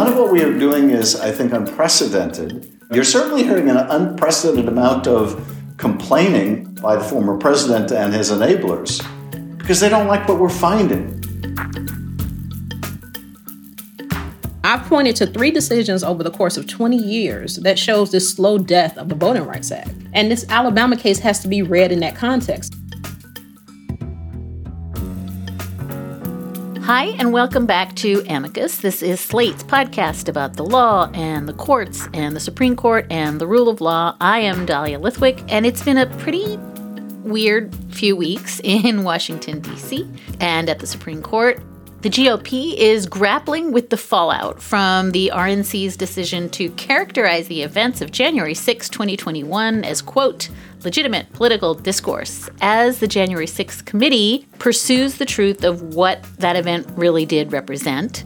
None of what we are doing is, I think, unprecedented. You're certainly hearing an unprecedented amount of complaining by the former president and his enablers because they don't like what we're finding. I've pointed to three decisions over the course of 20 years that shows this slow death of the Voting Rights Act. And this Alabama case has to be read in that context. Hi, and welcome back to Amicus. This is Slate's podcast about the law and the courts and the Supreme Court and the rule of law. I am Dahlia Lithwick, and it's been a pretty weird few weeks in Washington, D.C., and at the Supreme Court. The GOP is grappling with the fallout from the RNC's decision to characterize the events of January 6, 2021 as, quote, legitimate political discourse as the January 6th committee pursues the truth of what that event really did represent.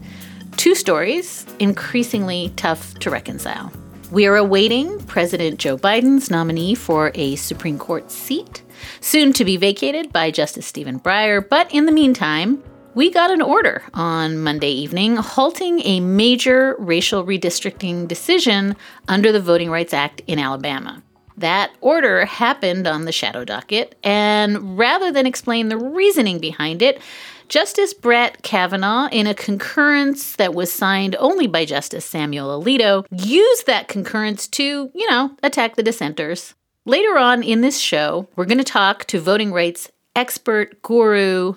Two stories increasingly tough to reconcile. We are awaiting President Joe Biden's nominee for a Supreme Court seat, soon to be vacated by Justice Stephen Breyer, but in the meantime, we got an order on Monday evening halting a major racial redistricting decision under the Voting Rights Act in Alabama. That order happened on the shadow docket, and rather than explain the reasoning behind it, Justice Brett Kavanaugh, in a concurrence that was signed only by Justice Samuel Alito, used that concurrence to, you know, attack the dissenters. Later on in this show, we're going to talk to voting rights expert, guru,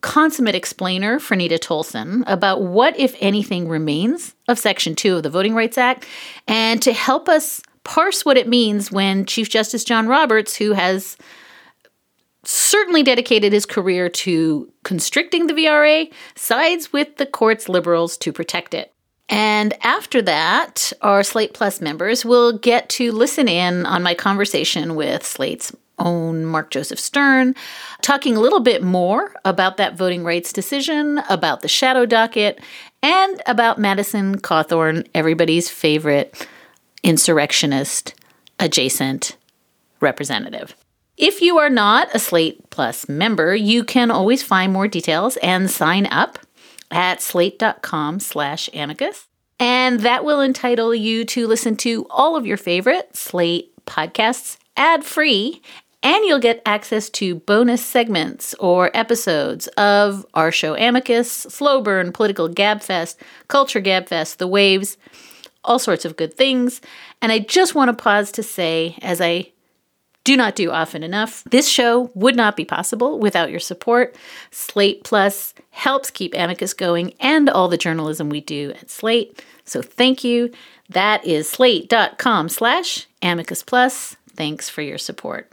consummate explainer, Franita Tolson, about what, if anything, remains of Section 2 of the Voting Rights Act, and to help us parse what it means when Chief Justice John Roberts, who has certainly dedicated his career to constricting the VRA, sides with the court's liberals to protect it. And after that, our Slate Plus members will get to listen in on my conversation with Slate's own Mark Joseph Stern, talking a little bit more about that voting rights decision, about the shadow docket, and about Madison Cawthorn, everybody's favorite insurrectionist adjacent representative. If you are not a Slate Plus member, you can always find more details and sign up at slate.com slash amicus. And that will entitle you to listen to all of your favorite Slate podcasts ad free and you'll get access to bonus segments or episodes of our show Amicus, Slow Burn, Political Gabfest, Culture Gabfest, The Waves, all sorts of good things. And I just want to pause to say, as I do not do often enough, this show would not be possible without your support. Slate Plus helps keep Amicus going and all the journalism we do at Slate. So thank you. That is slate.com slash amicus plus. Thanks for your support.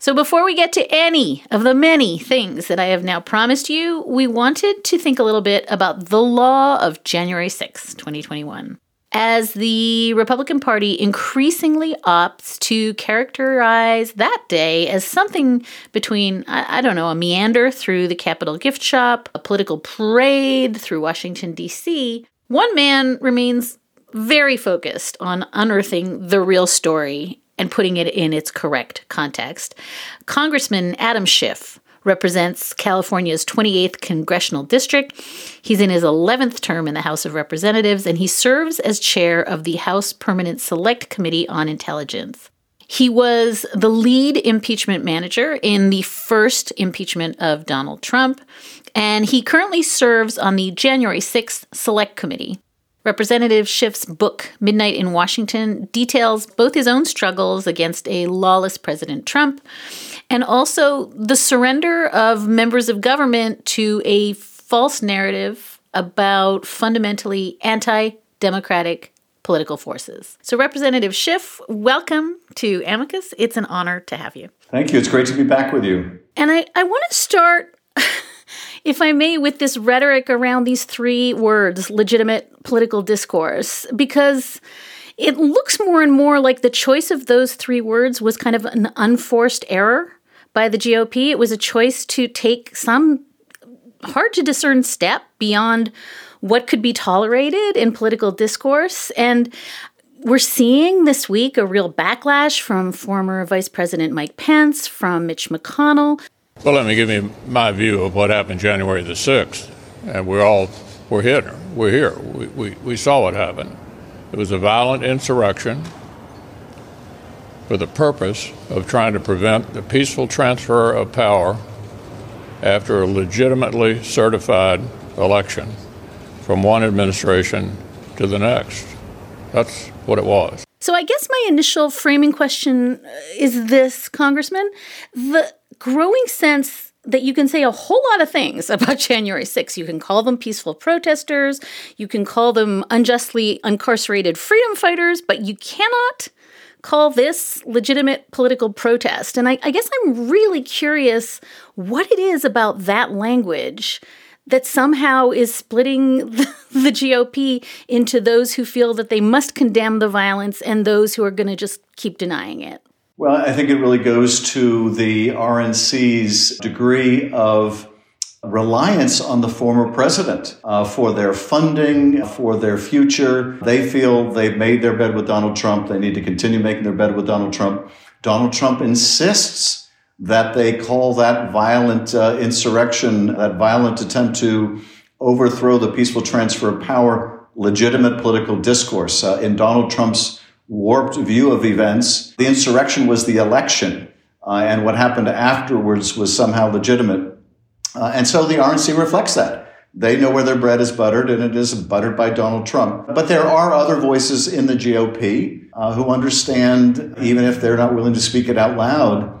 So, before we get to any of the many things that I have now promised you, we wanted to think a little bit about the law of January 6, 2021. As the Republican Party increasingly opts to characterize that day as something between, I, I don't know, a meander through the Capitol gift shop, a political parade through Washington, D.C., one man remains very focused on unearthing the real story and putting it in its correct context. Congressman Adam Schiff represents California's 28th congressional district. He's in his 11th term in the House of Representatives, and he serves as chair of the House Permanent Select Committee on Intelligence. He was the lead impeachment manager in the first impeachment of Donald Trump, and he currently serves on the January 6th Select Committee. Representative Schiff's book, Midnight in Washington, details both his own struggles against a lawless President Trump and also the surrender of members of government to a false narrative about fundamentally anti democratic political forces. So, Representative Schiff, welcome to Amicus. It's an honor to have you. Thank you. It's great to be back with you. And I, I want to start, if I may, with this rhetoric around these three words legitimate political discourse, because it looks more and more like the choice of those three words was kind of an unforced error by the GOP. It was a choice to take some hard to discern step beyond what could be tolerated in political discourse. And we're seeing this week a real backlash from former Vice President Mike Pence, from Mitch McConnell. Well, let me give you my view of what happened January the 6th. And we're all, we're here. We're here. We, we, we saw what happened. It was a violent insurrection for the purpose of trying to prevent the peaceful transfer of power after a legitimately certified election from one administration to the next. That's what it was. So I guess my initial framing question uh, is this, Congressman. The growing sense that you can say a whole lot of things about January 6th. You can call them peaceful protesters, you can call them unjustly incarcerated freedom fighters, but you cannot call this legitimate political protest. And I, I guess I'm really curious what it is about that language that somehow is splitting the, the, GOP into those who feel that they must condemn the violence and those who are going to just keep denying it? Well, I think it really goes to the RNC's degree of reliance on the former president uh, for their funding, for their future. They feel they've made their bed with Donald Trump. They need to continue making their bed with Donald Trump. Donald Trump insists that they call that violent uh, insurrection, that violent attempt to overthrow the peaceful transfer of power, legitimate political discourse. Uh, in Donald Trump's warped view of events, the insurrection was the election, uh, and what happened afterwards was somehow legitimate. Uh, and so the RNC reflects that. They know where their bread is buttered, and it is buttered by Donald Trump. But there are other voices in the GOP uh, who understand, even if they're not willing to speak it out loud,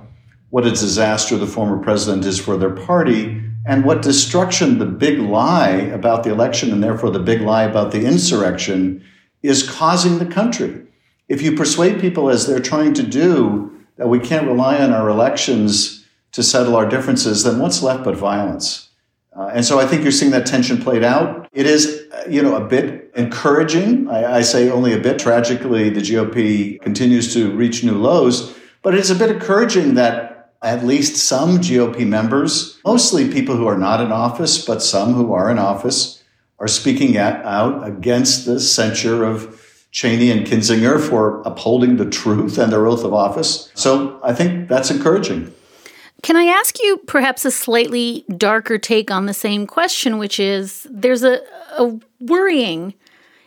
what a disaster the former president is for their party, and what destruction the big lie about the election and therefore the big lie about the insurrection is causing the country. If you persuade people, as they're trying to do, that we can't rely on our elections to settle our differences, then what's left but violence? Uh, and so I think you're seeing that tension played out. It is, uh, you know, a bit encouraging. I, I say only a bit. Tragically, the GOP continues to reach new lows, but it's a bit encouraging that at least some GOP members, mostly people who are not in office, but some who are in office, are speaking out against the censure of Cheney and Kinzinger for upholding the truth and their oath of office. So I think that's encouraging. Can I ask you perhaps a slightly darker take on the same question, which is there's a, a worrying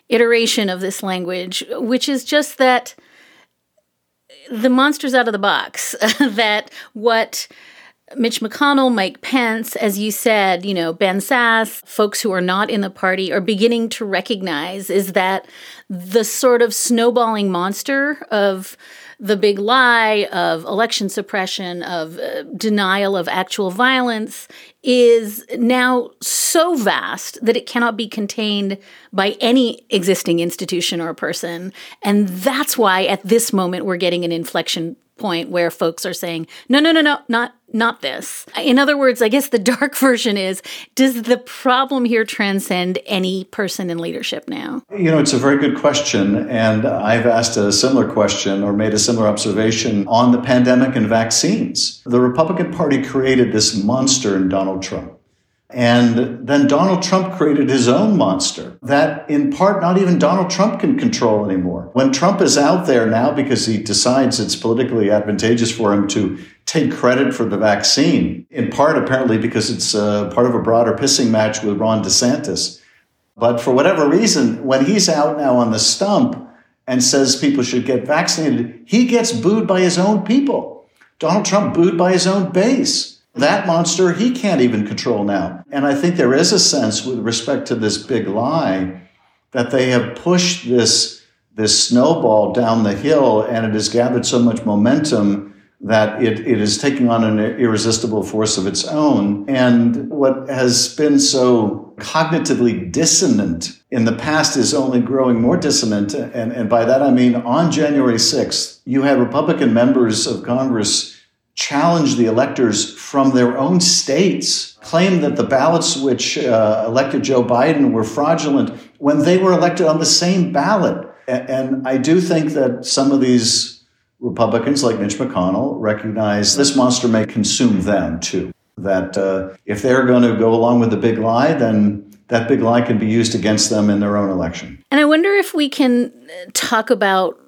iteration of this language, which is just that the monster's out of the box. that what Mitch McConnell, Mike Pence, as you said, you know, Ben Sasse, folks who are not in the party are beginning to recognize is that the sort of snowballing monster of the big lie of election suppression, of uh, denial of actual violence is now so vast that it cannot be contained by any existing institution or person. And that's why at this moment we're getting an inflection point where folks are saying, no, no, no, no, not not this. In other words, I guess the dark version is does the problem here transcend any person in leadership now? You know, it's a very good question. And I've asked a similar question or made a similar observation on the pandemic and vaccines. The Republican Party created this monster in Donald Trump. And then Donald Trump created his own monster that in part not even Donald Trump can control anymore. When Trump is out there now because he decides it's politically advantageous for him to take credit for the vaccine, in part apparently because it's uh, part of a broader pissing match with Ron DeSantis. But for whatever reason, when he's out now on the stump and says people should get vaccinated, he gets booed by his own people. Donald Trump booed by his own base. That monster he can't even control now. And I think there is a sense with respect to this big lie that they have pushed this, this snowball down the hill and it has gathered so much momentum that it, it is taking on an irresistible force of its own. And what has been so cognitively dissonant in the past is only growing more dissonant. And, and by that I mean on January 6th, you had Republican members of Congress challenge the electors from their own states, claim that the ballots which uh, elected Joe Biden were fraudulent when they were elected on the same ballot. And, I do think that some of these Republicans, like Mitch McConnell, recognize this monster may consume them too. That uh, if they're going to go along with the big lie, then that big lie can be used against them in their own election. And I wonder if we can talk about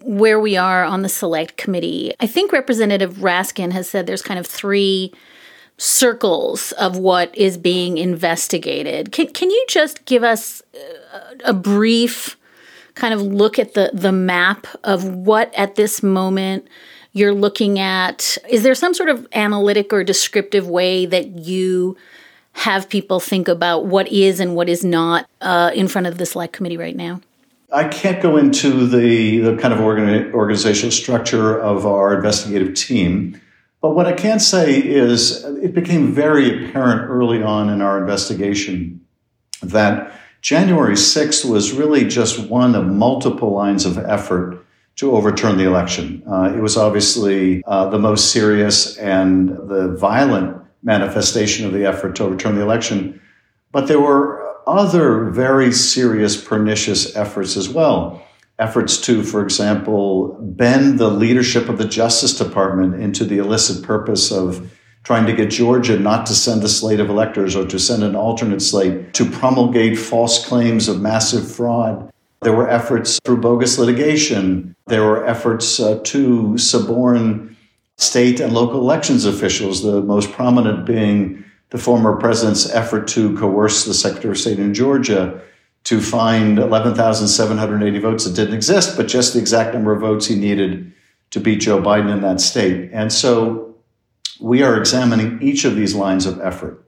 where we are on the select committee. I think Representative Raskin has said there's kind of three circles of what is being investigated. Can, can you just give us a brief kind of look at the, the map of what at this moment you're looking at? Is there some sort of analytic or descriptive way that you have people think about what is and what is not uh, in front of the select committee right now? I can't go into the, the kind of organi- organizational structure of our investigative team, but what I can say is it became very apparent early on in our investigation that January 6th was really just one of multiple lines of effort to overturn the election. Uh, it was obviously uh, the most serious and the violent manifestation of the effort to overturn the election, but there were other very serious, pernicious efforts as well. Efforts to, for example, bend the leadership of the Justice Department into the illicit purpose of trying to get Georgia not to send a slate of electors or to send an alternate slate, to promulgate false claims of massive fraud. There were efforts through bogus litigation. There were efforts uh, to suborn state and local elections officials, the most prominent being the former president's effort to coerce the Secretary of State in Georgia to find 11,780 votes that didn't exist, but just the exact number of votes he needed to beat Joe Biden in that state. And so we are examining each of these lines of effort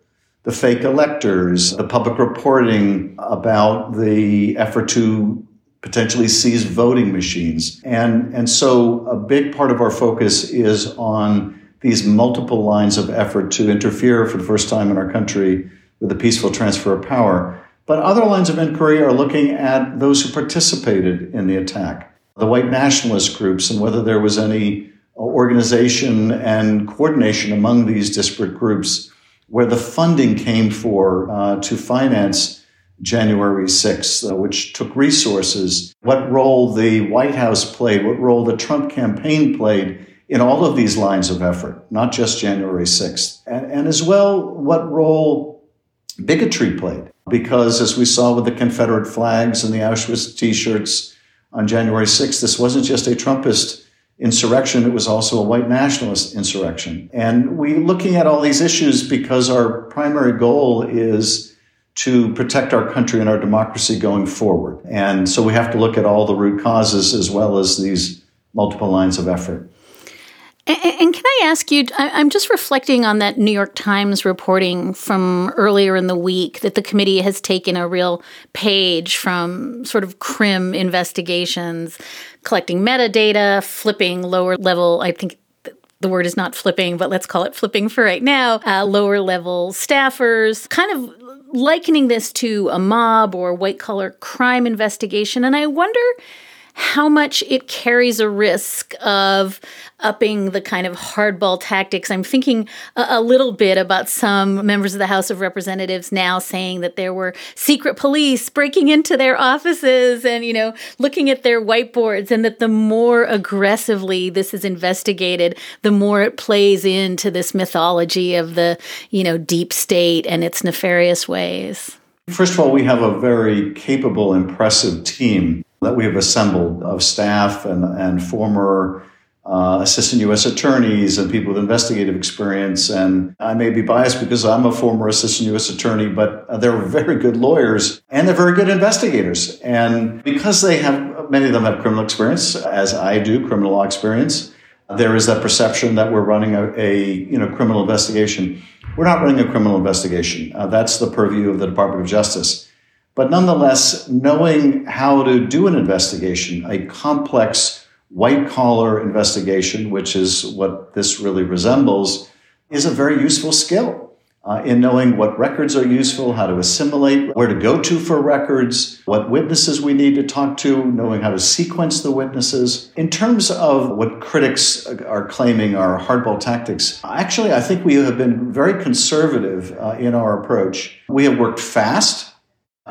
the fake electors, the public reporting about the effort to potentially seize voting machines. And, and so a big part of our focus is on these multiple lines of effort to interfere for the first time in our country with a peaceful transfer of power. But other lines of inquiry are looking at those who participated in the attack, the white nationalist groups, and whether there was any organization and coordination among these disparate groups where the funding came for uh, to finance January 6th, uh, which took resources, what role the White House played, what role the Trump campaign played in all of these lines of effort, not just January 6th, and, and as well what role bigotry played. Because as we saw with the Confederate flags and the Auschwitz t shirts on January 6th, this wasn't just a Trumpist insurrection, it was also a white nationalist insurrection. And we're looking at all these issues because our primary goal is to protect our country and our democracy going forward. And so we have to look at all the root causes as well as these multiple lines of effort. And, can I ask you? I'm just reflecting on that New York Times reporting from earlier in the week that the committee has taken a real page from sort of crim investigations, collecting metadata, flipping lower level, I think the word is not flipping, but let's call it flipping for right now, uh, lower level staffers, kind of likening this to a mob or white collar crime investigation. And I wonder how much it carries a risk of upping the kind of hardball tactics. I'm thinking a, a, little bit about some members of the House of Representatives now saying that there were secret police breaking into their offices and, you know, looking at their whiteboards, and that the more aggressively this is investigated, the more it plays into this mythology of the, you know, deep state and its nefarious ways. First of all, we have a very capable, impressive team that we have assembled of staff and, and former uh, assistant U.S. attorneys and people with investigative experience. And I may be biased because I'm a former assistant U.S. attorney, but they're very good lawyers and they're very good investigators. And because they have, many of them have criminal experience, as I do, criminal law experience, there is that perception that we're running a, a you know criminal investigation. We're not running a criminal investigation. Uh, that's the purview of the Department of Justice. But nonetheless, knowing how to do an investigation, a complex white collar investigation, which is what this really resembles, is a very useful skill. uh, in knowing what records are useful, how to assimilate, where to go to for records, what witnesses we need to talk to, knowing how to sequence the witnesses. In terms of what critics are claiming are hardball tactics, actually, I think we have been very conservative uh, in our approach. We have worked fast,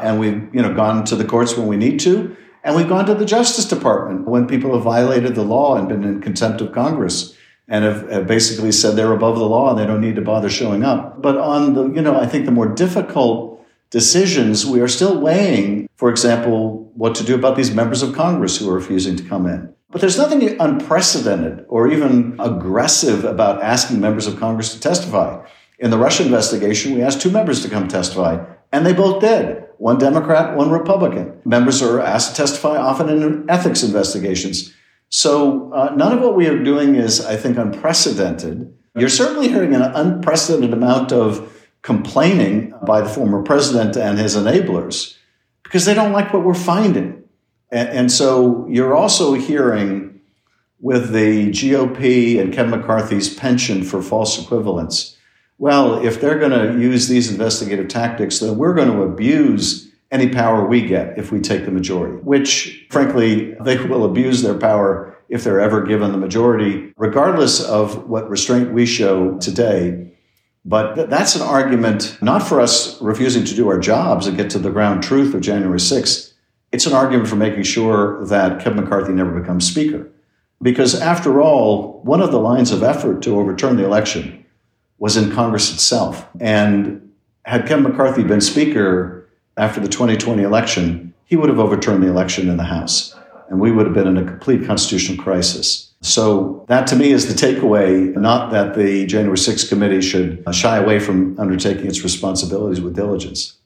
and we've you know gone to the courts when we need to, and we've gone to the Justice Department when people have violated the law and been in contempt of Congress and have, basically said they're above the law and they don't need to bother showing up. But on the, you know, I think the more difficult decisions, we are still weighing, for example, what to do about these members of Congress who are refusing to come in. But there's nothing unprecedented or even aggressive about asking members of Congress to testify. In the Russia investigation, we asked two members to come testify, and they both did. One Democrat, one Republican. Members are asked to testify often in ethics investigations. So uh, none of what we are doing is, I think, unprecedented. You're certainly hearing an unprecedented amount of complaining by the former president and his enablers because they don't like what we're finding. And, and so you're also hearing with the GOP and Kevin McCarthy's penchant for false equivalence. Well, if they're going to use these investigative tactics, then we're going to abuse any power we get if we take the majority, which frankly, they will abuse their power if they're ever given the majority, regardless of what restraint we show today. But th- that's an argument not for us refusing to do our jobs and get to the ground truth of January 6th. It's an argument for making sure that Kevin McCarthy never becomes Speaker. Because after all, one of the lines of effort to overturn the election was in Congress itself. And had Kevin McCarthy been Speaker, after the 2020 election, he would have overturned the election in the House, and we would have been in a complete constitutional crisis. So that to me is the takeaway, not that the January 6th committee should shy away from undertaking its responsibilities with diligence.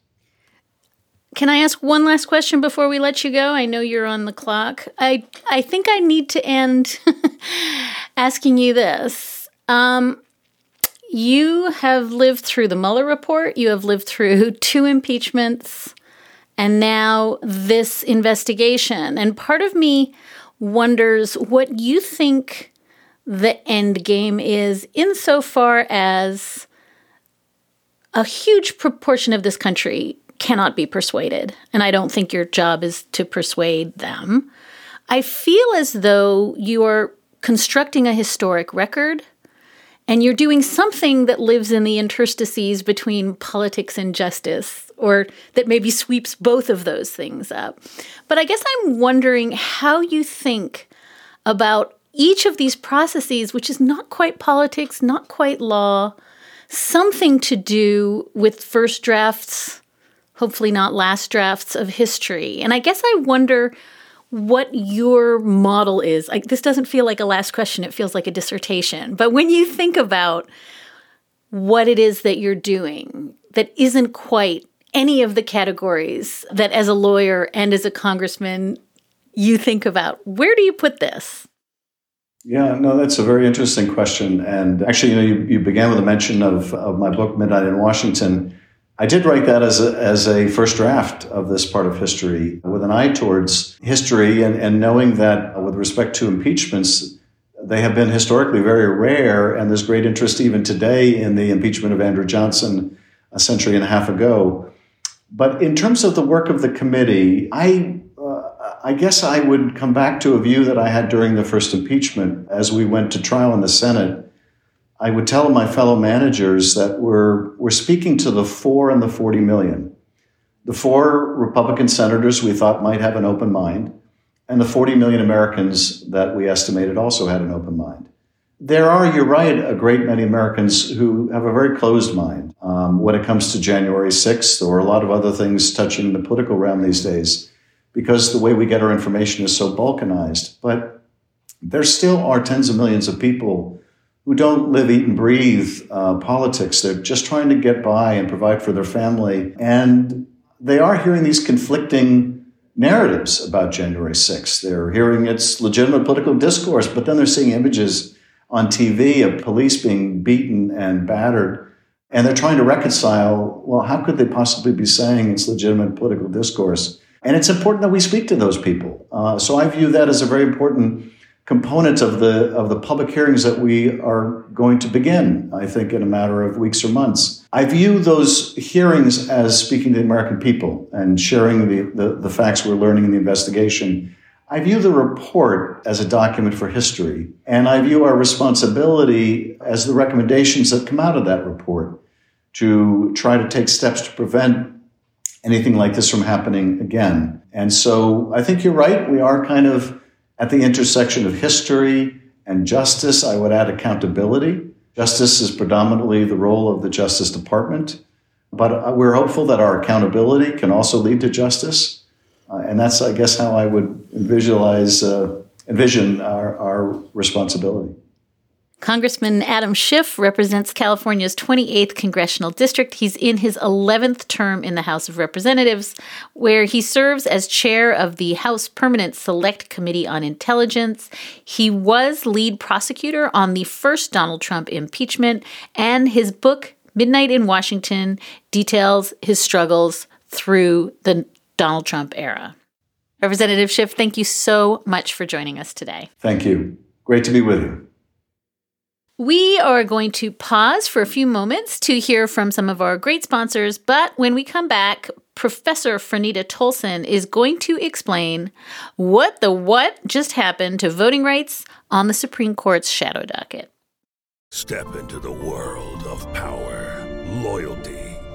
Can I ask one last question before we let you go? I know you're on the clock. I I think I need to end asking you this. Um, you have lived through the Mueller report, you have lived through two impeachments, and now this investigation. And part of me wonders what you think the end game is insofar as a huge proportion of this country cannot be persuaded. And I don't think your job is to persuade them. I feel as though you are constructing a historic record and you're doing something that lives in the interstices between politics and justice, or that maybe sweeps both of those things up. But I guess I'm wondering how you think about each of these processes, which is not quite politics, not quite law, something to do with first drafts, hopefully not last drafts of history. And I guess I wonder what your model is. Like this doesn't feel like a last question, it feels like a dissertation. But when you think about what it is that you're doing that isn't quite any of the categories that as a lawyer and as a congressman you think about, where do you put this? Yeah, no, that's a very interesting question. And actually, you know, you, you began with a mention of, of my book, Midnight in Washington. I did write that as a, as a first draft of this part of history with an eye towards history and, and knowing that with respect to impeachments, they have been historically very rare, and there's great interest even today in the impeachment of Andrew Johnson a century and a half ago. But in terms of the work of the committee, I uh, I guess I would come back to a view that I had during the first impeachment as we went to trial in the Senate I would tell my fellow managers that we're, we're speaking to the four and the 40 million. The four Republican senators we thought might have an open mind, and the 40 million Americans that we estimated also had an open mind. There are, you're right, a great many Americans who have a very closed mind um, when it comes to January 6th or a lot of other things touching the political realm these days, because the way we get our information is so balkanized. But there still are tens of millions of people who don't live, eat, and breathe uh, politics. They're just trying to get by and provide for their family. And they are hearing these conflicting narratives about January 6th. They're hearing its legitimate political discourse, but then they're seeing images on TV of police being beaten and battered. And they're trying to reconcile well, how could they possibly be saying it's legitimate political discourse? And it's important that we speak to those people. Uh, so I view that as a very important component of the of the public hearings that we are going to begin, I think, in a matter of weeks or months. I view those hearings as speaking to the American people and sharing the, the, the facts we're learning in the investigation. I view the report as a document for history, and I view our responsibility as the recommendations that come out of that report to try to take steps to prevent anything like this from happening again. And so I think you're right. We are kind of at the intersection of history and justice. I would add accountability. Justice is predominantly the role of the Justice Department, but uh, we're hopeful that our accountability can also lead to justice. Uh, and that's, I guess, how I would visualize, uh, envision our, our responsibility. Congressman Adam Schiff represents California's 28th congressional district. He's in his 11th term in the House of Representatives, where he serves as chair of the House Permanent Select Committee on Intelligence. He was lead prosecutor on the first Donald Trump impeachment, and his book, Midnight in Washington, details his struggles through the Donald Trump era. Representative Schiff, thank you so much for joining us today. Thank you. Great to be with you. We are going to pause for a few moments to hear from some of our great sponsors, but when we come back, Professor Franita Tolson is going to explain what the what just happened to voting rights on the Supreme Court's shadow docket. Step into the world of power, loyalty,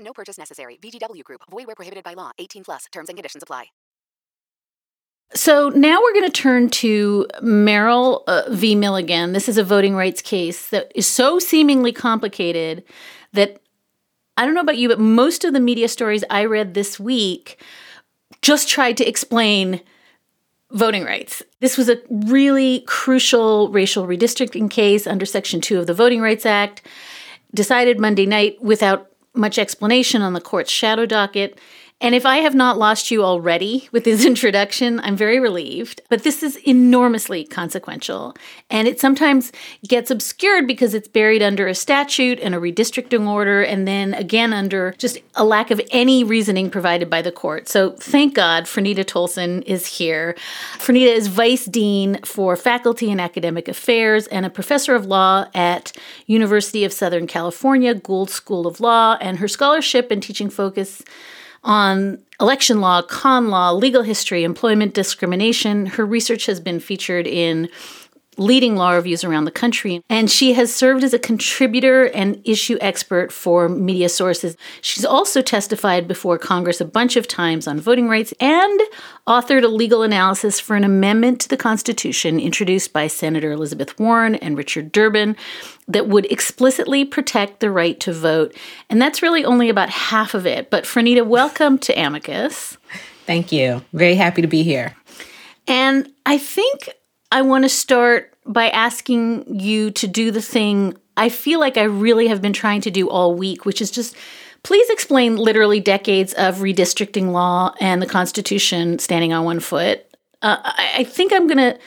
No purchase necessary. VGW Group. Void where prohibited by law. 18 plus. Terms and conditions apply. So now we're going to turn to Merrill uh, v. Milligan. This is a voting rights case that is so seemingly complicated that I don't know about you, but most of the media stories I read this week just tried to explain voting rights. This was a really crucial racial redistricting case under Section 2 of the Voting Rights Act, decided Monday night without much explanation on the court's shadow docket. And if I have not lost you already with this introduction, I'm very relieved. But this is enormously consequential. And it sometimes gets obscured because it's buried under a statute and a redistricting order, and then again under just a lack of any reasoning provided by the court. So thank God Franita Tolson is here. Franita is Vice Dean for Faculty and Academic Affairs and a professor of law at University of Southern California Gould School of Law, and her scholarship and teaching focus on election law, con law, legal history, employment discrimination. Her research has been featured in leading law reviews around the country, and she has served as a contributor and issue expert for media sources. She's also testified before Congress a bunch of times on voting rights and authored a legal analysis for an amendment to the Constitution introduced by Senator Elizabeth Warren and Richard Durbin that would explicitly protect the right to vote. And that's really only about half of it. But Franita, welcome to Amicus. Thank you. Very happy to be here. And I think I want to start by asking you to do the thing I feel like I really have been trying to do all week, which is just please explain literally decades of redistricting law and the Constitution standing on one foot. Uh, I, think I'm going to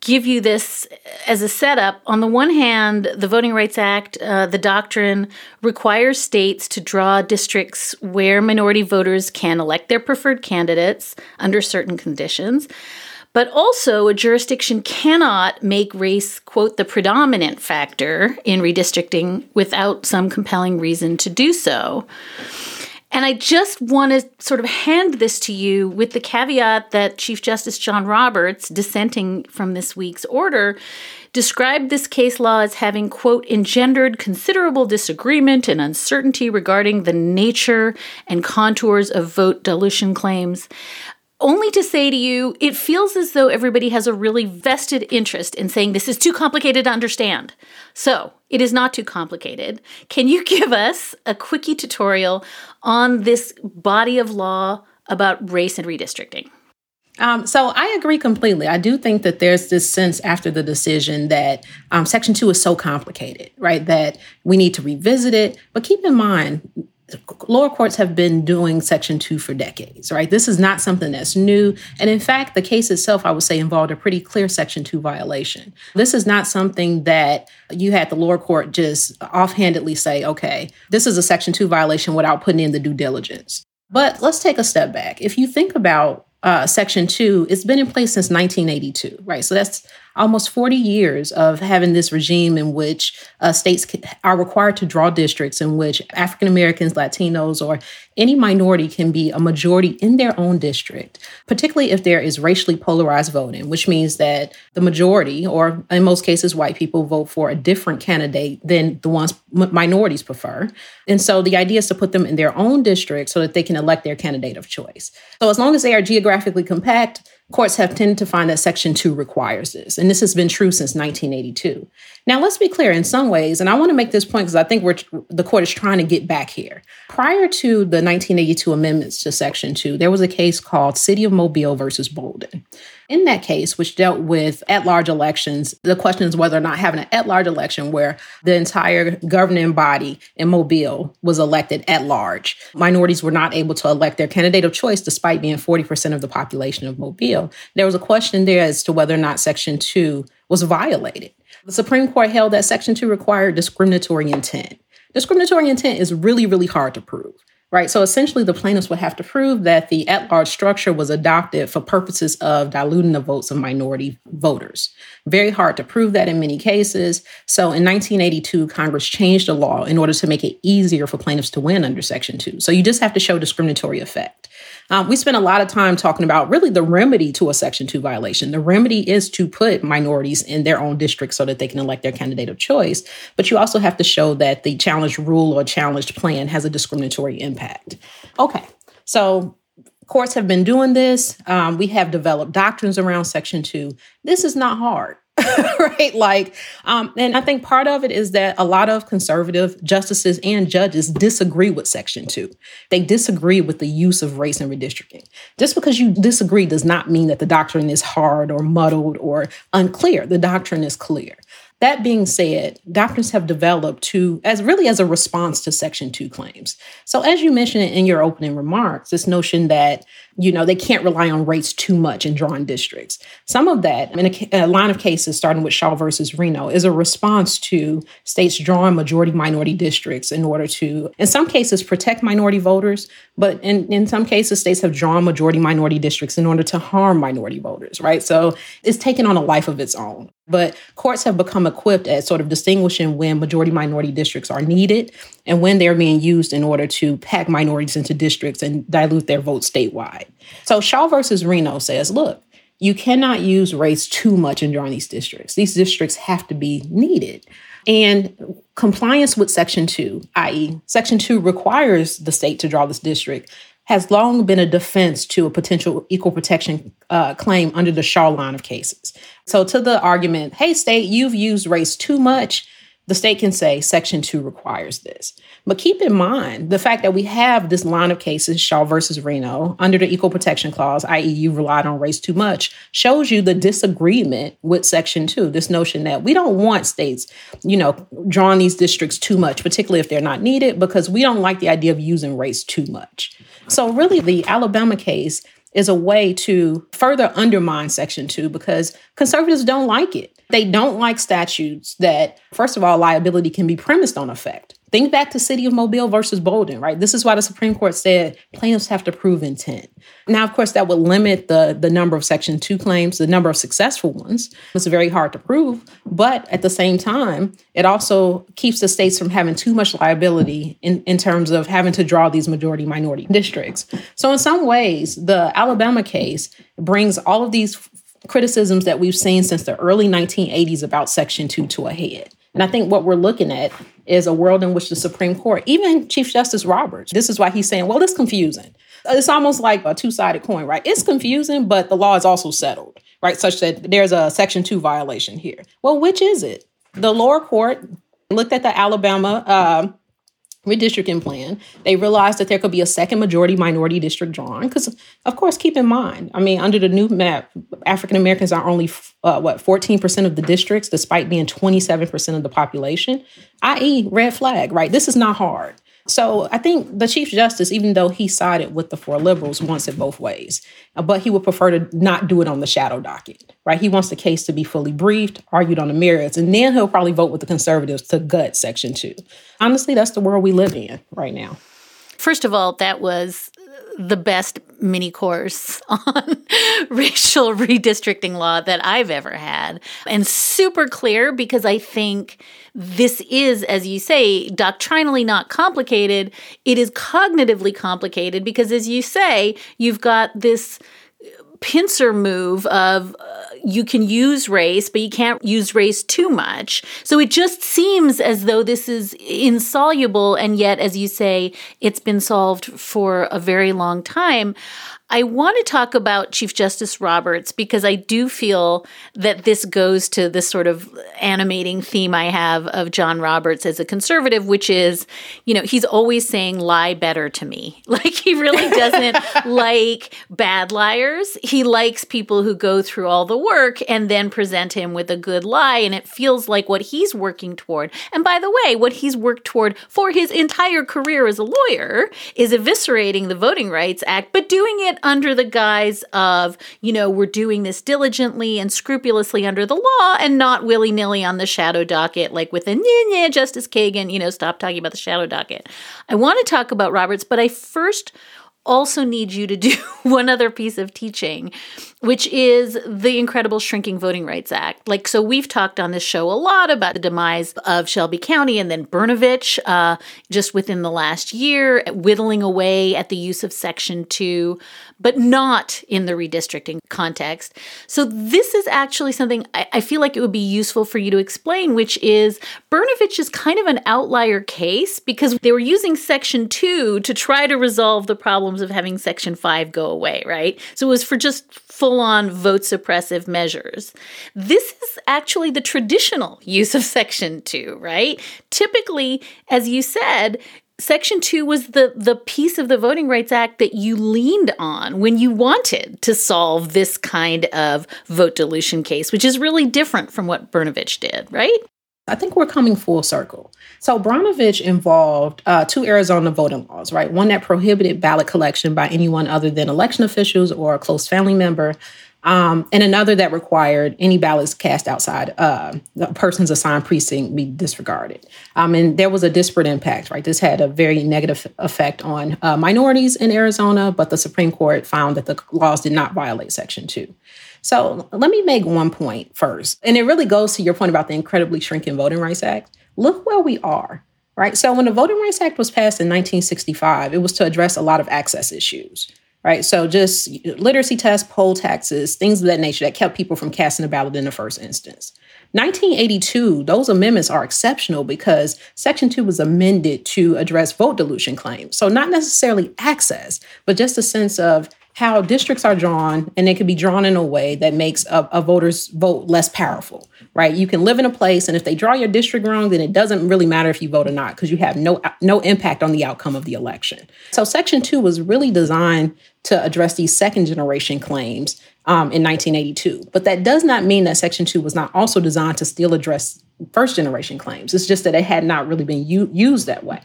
give you this as a setup. On the one hand, the Voting Rights Act, uh, the doctrine requires states to draw districts where minority voters can elect their preferred candidates under certain conditions. But also, a jurisdiction cannot make race, quote, the predominant factor in redistricting without some compelling reason to do so. And I just want to sort of hand this to you with the caveat that Chief Justice John Roberts, dissenting from this week's order, described this case law as having, quote, engendered considerable disagreement and uncertainty regarding the nature and contours of vote dilution claims only to say to you, it feels as though everybody has a really vested interest in saying this is too complicated to understand. So, it is not too complicated. Can you give us a quickie tutorial on this body of law about race and redistricting? Um, so I agree completely. I do think that there's this sense after the decision that um, Section 2 is so complicated, right? That we need to revisit it. But keep in mind, lower courts have been doing Section 2 for decades, right? This is not something that's new. And in fact, the case itself, I would say, involved a pretty clear Section 2 violation. This is not something that you had the lower court just offhandedly say, okay, this is a Section 2 violation without putting in the due diligence. But let's take a step back. If you think about uh, Section 2, it's been in place since 1982, right? So that's almost 40 years of having this regime in which uh, states are required to draw districts in which African Americans, Latinos, or any minority can be a majority in their own district, particularly if there is racially polarized voting, which means that the majority, or in most cases, white people, vote for a different candidate than the ones minorities prefer. And so the idea is to put them in their own district so that they can elect their candidate of choice. So as long as they are geographically compact, Courts have tended to find that Section 2 requires this, and this has been true since 1982. Now, let's be clear in some ways, and I want to make this point because I think we're, the court is trying to get back here. Prior to the 1982 amendments to Section 2, there was a case called City of Mobile versus Bolden. In that case, which dealt with at large elections, the question is whether or not having an at large election where the entire governing body in Mobile was elected at large. Minorities were not able to elect their candidate of choice despite being 40% of the population of Mobile. There was a question there as to whether or not Section 2 was violated. The Supreme Court held that Section 2 required discriminatory intent. Discriminatory intent is really, really hard to prove right? So essentially, the plaintiffs would have to prove that the at large structure was adopted for purposes of diluting the votes of minority voters. Very hard to prove that in many cases. So in 1982, Congress changed the law in order to make it easier for plaintiffs to win under Section 2. So you just have to show discriminatory effect. Um, we spent a lot of time talking about really the remedy to a Section 2 violation. The remedy is to put minorities in their own district so that they can elect their candidate of choice. But you also have to show that the challenged rule or challenged plan has a discriminatory impact. Okay, so courts have been doing this. Um, we have developed doctrines around Section 2. This is not hard. right? Like, um, and I think part of it is that a lot of conservative justices and judges disagree with Section 2. They disagree with the use of race and redistricting. Just because you disagree does not mean that the doctrine is hard or muddled or unclear. The doctrine is clear. That being said, doctrines have developed to as really as a response to Section 2 claims. So as you mentioned in your opening remarks, this notion that you know, they can't rely on rates too much in drawing districts. Some of that, in a, a, line of cases, starting with Shaw versus Reno, is a response to states drawing majority minority districts in order to, in some cases, protect minority voters, but in, in some cases, states have drawn majority minority districts in order to harm minority voters, right? So it's taken on a life of its own. But courts have become equipped at sort of distinguishing when majority minority districts are needed and when they're being used in order to pack minorities into districts and dilute their vote statewide. So Shaw versus Reno says, look, you cannot use race too much in drawing these districts. These districts have to be needed. And compliance with Section 2, i.e., Section 2 requires the state to draw this district, has long been a defense to a potential equal protection uh, claim under the Shaw line of cases. So, to the argument, hey, state, you've used race too much, the state can say Section 2 requires this. But keep in mind the fact that we have this line of cases, Shaw versus Reno, under the Equal Protection Clause, i.e., you relied on race too much, shows you the disagreement with Section 2. This notion that we don't want states, you know, drawing these districts too much, particularly if they're not needed, because we don't like the idea of using race too much. So, really, the Alabama case is a way to further undermine Section 2 because conservatives don't like it. They don't like statutes that, first of all, liability can be premised on effect. Think back to City of Mobile versus Bolden, right? This is why the Supreme Court said plaintiffs have to prove intent. Now, of course, that would limit the, the number of Section 2 claims, the number of successful ones. It's very hard to prove. But at the same time, it also keeps the states from having too much liability in, in terms of having to draw these majority minority districts. So, in some ways, the Alabama case brings all of these criticisms that we've seen since the early 1980s about Section 2 to a head. And I think what we're looking at is a world in which the Supreme Court, even Chief Justice Roberts, this is why he's saying, well, it's confusing. It's almost like a two sided coin, right? It's confusing, but the law is also settled, right? Such that there's a Section 2 violation here. Well, which is it? The lower court looked at the Alabama uh, redistricting plan, they realized that there could be a second majority minority district drawn. Because, of course, keep in mind, I mean, under the new map, African Americans are only, uh, what, 14% of the districts, despite being 27% of the population, i.e., red flag, right? This is not hard. So I think the Chief Justice, even though he sided with the four liberals, wants it both ways. Uh, but he would prefer to not do it on the shadow docket, right? He wants the case to be fully briefed, argued on the merits, and then he'll probably vote with the conservatives to gut Section 2. Honestly, that's the world we live in right now. First of all, that was the best mini course on racial redistricting law that I've ever had. And super clear because I think this is, as you say, doctrinally not complicated. It is cognitively complicated because, as you say, you've got this pincer move of uh, you can use race, but you can't use race too much. So it just seems as though this is insoluble, and yet, as you say, it's been solved for a very long time. I want to talk about Chief Justice Roberts because I do feel that this goes to this sort of animating theme I have of John Roberts as a conservative, which is, you know, he's always saying lie better to me. Like he really doesn't like bad liars. He likes people who go through all the work and then present him with a good lie. And it feels like what he's working toward. And by the way, what he's worked toward for his entire career as a lawyer is eviscerating the Voting Rights Act, but doing it under the guise of, you know, we're doing this diligently and scrupulously under the law and not willy nilly on the shadow docket, like with the yeah, Justice Kagan, you know, stop talking about the shadow docket. I want to talk about Roberts, but I first also need you to do one other piece of teaching, which is the incredible Shrinking Voting Rights Act. Like, so we've talked on this show a lot about the demise of Shelby County and then Brnovich uh, just within the last year, whittling away at the use of Section 2, but not in the redistricting context. So, this is actually something I, I feel like it would be useful for you to explain, which is Brnovich is kind of an outlier case because they were using Section 2 to try to resolve the problems of having Section 5 go away, right? So, it was for just full on vote suppressive measures. This is actually the traditional use of Section 2, right? Typically, as you said, Section 2 was the, the piece of the Voting Rights Act that you leaned on when you wanted to solve this kind of vote dilution case, which is really different from what Brnovich did, right? I think we're coming full circle. So Brnovich involved uh, two Arizona voting laws, right? One that prohibited ballot collection by anyone other than election officials or a close family member, um, and another that required any ballots cast outside uh, the person's assigned precinct be disregarded. Um, and there was a disparate impact, right? This had a very negative effect on uh, minorities in Arizona, but the Supreme Court found that the laws did not violate Section 2. So let me make one point first. And it really goes to your point about the incredibly shrinking Voting Rights Act. Look where we are, right? So when the Voting Rights Act was passed in 1965, it was to address a lot of access issues right? So just literacy tests, poll taxes, things of that nature that kept people from casting a ballot in the first instance. 1982, those amendments are exceptional because Section 2 was amended to address vote dilution claims. So, not necessarily access, but just a sense of how districts are drawn and they can be drawn in a way that makes a, a, voter's vote less powerful, right? You can live in a place and if they draw your district wrong, then it doesn't really matter if you vote or not because you have no no impact on the outcome of the election. So Section 2 was really designed to address these second generation claims um, in 1982. But that does not mean that Section 2 was not also designed to still address first generation claims. It's just that it had not really been u- used that way.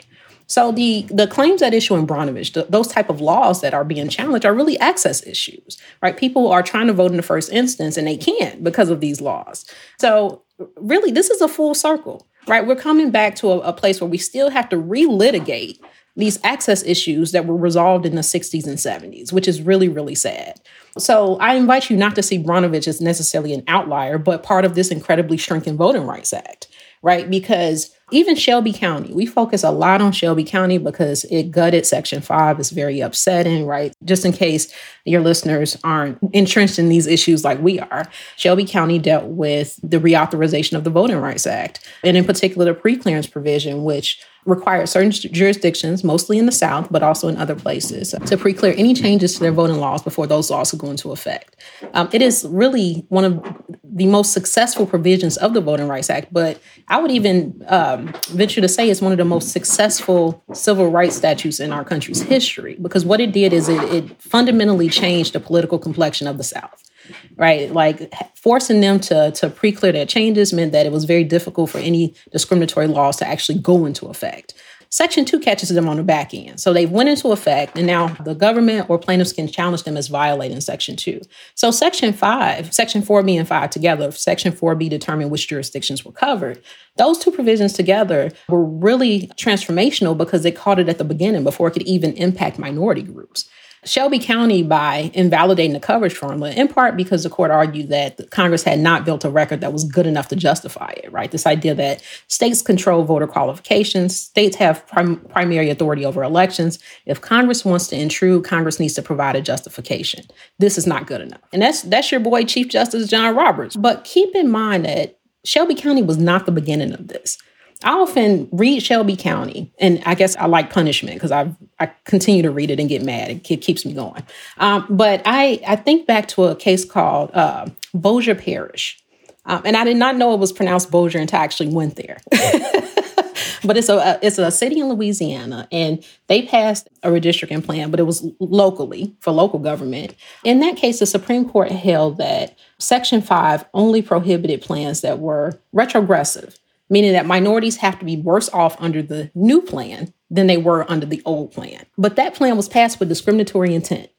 So the the claims at issue in Brnovich, the, those type of laws that are being challenged are really access issues, right? People are trying to vote in the first instance and they can't because of these laws. So really, this is a full circle, right? We're coming back to a, a place where we still have to relitigate these access issues that were resolved in the 60s and 70s, which is really, really sad. So I invite you not to see Brnovich as necessarily an outlier, but part of this incredibly shrinking Voting Rights Act, right? Because even Shelby County, we focus a lot on Shelby County because it gutted Section 5. It's very upsetting, right? Just in case your listeners aren't entrenched in these issues like we are, Shelby County dealt with the reauthorization of the Voting Rights Act, and in particular, the preclearance provision, which required certain jurisdictions, mostly in the South, but also in other places, to pre-clear any changes to their voting laws before those laws go into effect. Um, it is really one of the most successful provisions of the Voting Rights Act, but I would even um, venture to say it's one of the most successful civil rights statutes in our country's history because what it did is it, it fundamentally changed the political complexion of the South right? Like forcing them to to pre-clear their changes meant that it was very difficult for any discriminatory laws to actually go into effect. Section 2 catches them on the back end. So they went into effect, and now the government or plaintiffs can challenge them as violating Section 2. So Section 5, Section 4B and 5 together, Section 4B determined which jurisdictions were covered. Those two provisions together were really transformational because they caught it at the beginning before it could even impact minority groups. Shelby County by invalidating the coverage formula, in part because the court argued that Congress had not built a record that was good enough to justify it, right? This idea that states control voter qualifications, states have prim- primary authority over elections. If Congress wants to intrude, Congress needs to provide a justification. This is not good enough. And that's that's your boy Chief Justice John Roberts. But keep in mind that Shelby County was not the beginning of this. I often read Shelby County, and I guess I like punishment because I I continue to read it and get mad. It keeps me going. Um, but I I think back to a case called uh, Parish, um, and I did not know it was pronounced Bossier until I actually went there. but it's a it's a city in Louisiana, and they passed a redistricting plan, but it was locally for local government. In that case, the Supreme Court held that Section Five only prohibited plans that were retrogressive meaning that minorities have to be worse off under the new plan than they were under the old plan. But that plan was passed with discriminatory intent.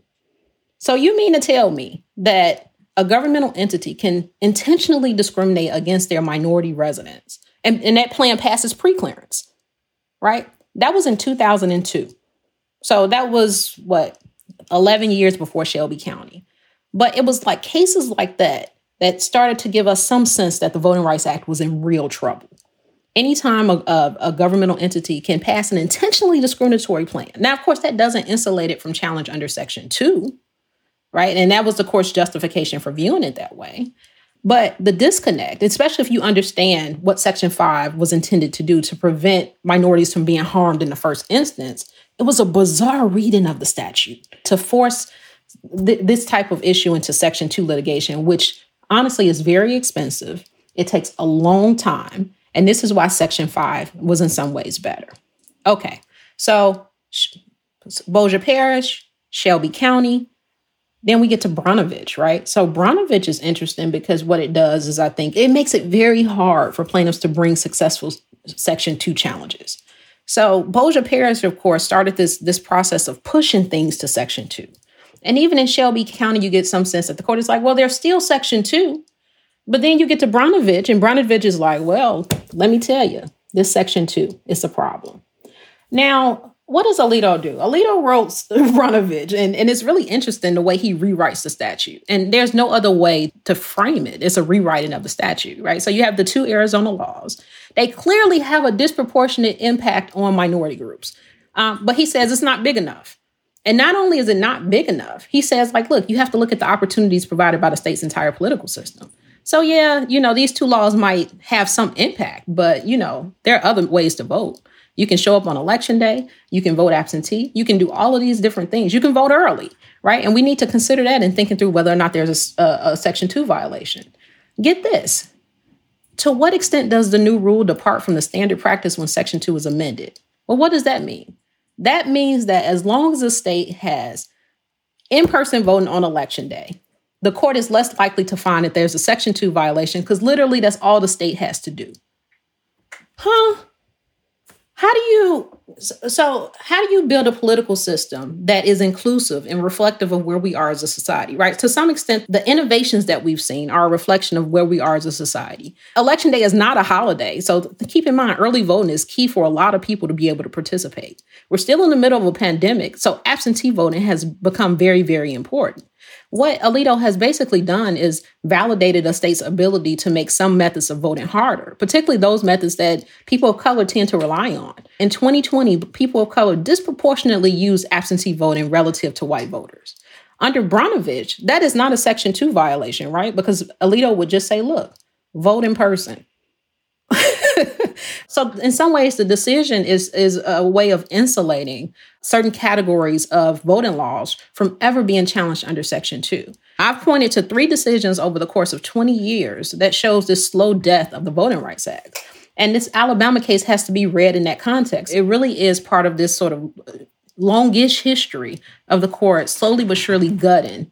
So you mean to tell me that a governmental entity can intentionally discriminate against their minority residents and, and that plan passes preclearance, right? That was in 2002. So that was what, 11 years before Shelby County. But it was like cases like that that started to give us some sense that the Voting Rights Act was in real trouble anytime a, a, a, governmental entity can pass an intentionally discriminatory plan. Now, of course, that doesn't insulate it from challenge under Section 2, right? And that was the court's justification for viewing it that way. But the disconnect, especially if you understand what Section 5 was intended to do to prevent minorities from being harmed in the first instance, it was a bizarre reading of the statute to force th- this type of issue into Section 2 litigation, which honestly is very expensive. It takes a long time and this is why Section 5 was in some ways better. Okay, so Bossier Parish, Shelby County, then we get to Brnovich, right? So Brnovich is interesting because what it does is I think it makes it very hard for plaintiffs to bring successful Section 2 challenges. So Bossier Parish, of course, started this, this process of pushing things to Section 2. And even in Shelby County, you get some sense that the court is like, well, there's still Section 2. But then you get to Brnovich, and Brnovich is like, well, let me tell you, this section two is a problem. Now, what does Alito do? Alito wrote Brnovich, and, and it's really interesting the way he rewrites the statute. And there's no other way to frame it. It's a rewriting of the statute, right? So you have the two Arizona laws. They clearly have a disproportionate impact on minority groups. Um, but he says it's not big enough. And not only is it not big enough, he says, like, look, you have to look at the opportunities provided by the state's entire political system. So yeah, you know, these two laws might have some impact, but you know, there are other ways to vote. You can show up on election day, you can vote absentee, you can do all of these different things. You can vote early, right? And we need to consider that in thinking through whether or not there's a, a, a section 2 violation. Get this. To what extent does the new rule depart from the standard practice when section 2 is amended? Well, what does that mean? That means that as long as a state has in-person voting on election day, the court is less likely to find that there's a Section 2 violation because literally that's all the state has to do. Huh? How do you so how do you build a political system that is inclusive and reflective of where we are as a society, right? To some extent, the innovations that we've seen are a reflection of where we are as a society. Election day is not a holiday, so keep in mind early voting is key for a lot of people to be able to participate. We're still in the middle of a pandemic, so absentee voting has become very very important. What Alito has basically done is validated a state's ability to make some methods of voting harder, particularly those methods that people of color tend to rely on. In 2020, people of color disproportionately used absentee voting relative to white voters. Under Brnovich, that is not a Section 2 violation, right? Because Alito would just say, look, vote in person. So in some ways, the decision is is a way of insulating certain categories of voting laws from ever being challenged under Section 2. I've pointed to three decisions over the course of 20 years that shows this slow death of the Voting Rights Act. And this Alabama case has to be read in that context. It really is part of this sort of longish history of the court slowly but surely gutting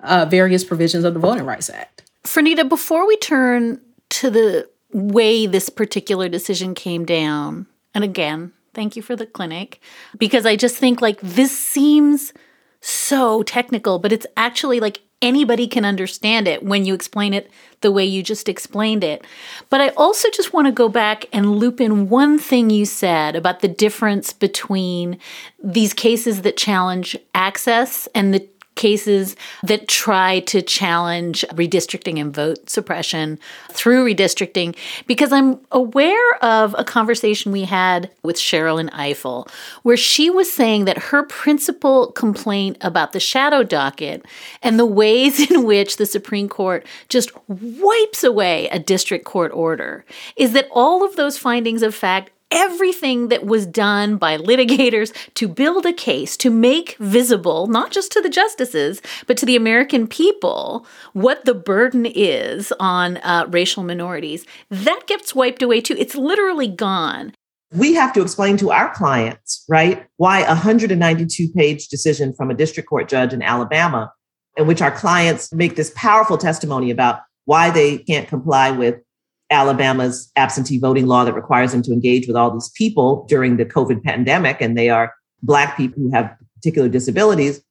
uh, various provisions of the Voting Rights Act. Franita, before we turn to the way this particular decision came down, and again, thank you for the clinic, because I just think like this seems so technical, but it's actually like anybody can understand it when you explain it the way you just explained it. But I also just want to go back and loop in one thing you said about the difference between these cases that challenge access and the cases that try to challenge redistricting and vote suppression through redistricting because I'm aware of a conversation we had with Sherrilyn Ifill where she was saying that her principal complaint about the shadow docket and the ways in which the Supreme Court just wipes away a district court order is that all of those findings of fact everything that was done by litigators to build a case to make visible, not just to the justices, but to the American people, what the burden is on uh, racial minorities, that gets wiped away too. It's literally gone. We have to explain to our clients, right, why a 192 page decision from a district court judge in Alabama, in which our clients make this powerful testimony about why they can't comply with Alabama's absentee voting law that requires them to engage with all these people during the COVID pandemic, and they are Black people who have particular disabilities,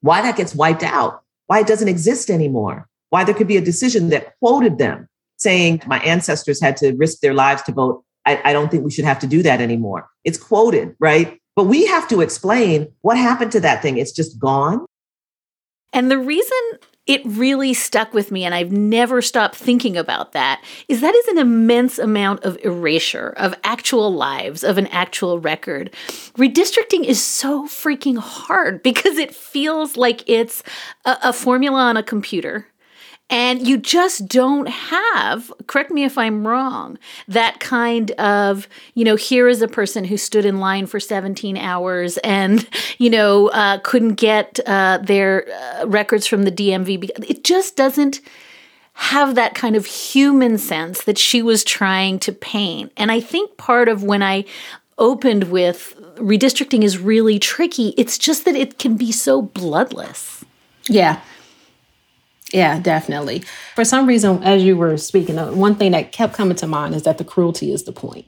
why that gets wiped out, why it doesn't exist anymore, why there could be a decision that quoted them saying, My ancestors had to risk their lives to vote. I, I don't think we should have to do that anymore. It's quoted, right? But we have to explain what happened to that thing. It's just gone. And the reason it really stuck with me and I've never stopped thinking about that is that is an immense amount of erasure of actual lives of an actual record. Redistricting is so freaking hard because it feels like it's a, a formula on a computer and you just don't have, correct me if I'm wrong, that kind of, you know, here is a person who stood in line for 17 hours and, you know, uh, couldn't get uh, their uh, records from the DMV. It just doesn't have that kind of human sense that she was trying to paint. And I think part of when I opened with redistricting is really tricky, it's just that it can be so bloodless. Yeah. Yeah, definitely. For some reason, as you were speaking, uh, one thing that kept coming to mind is that the cruelty is the point.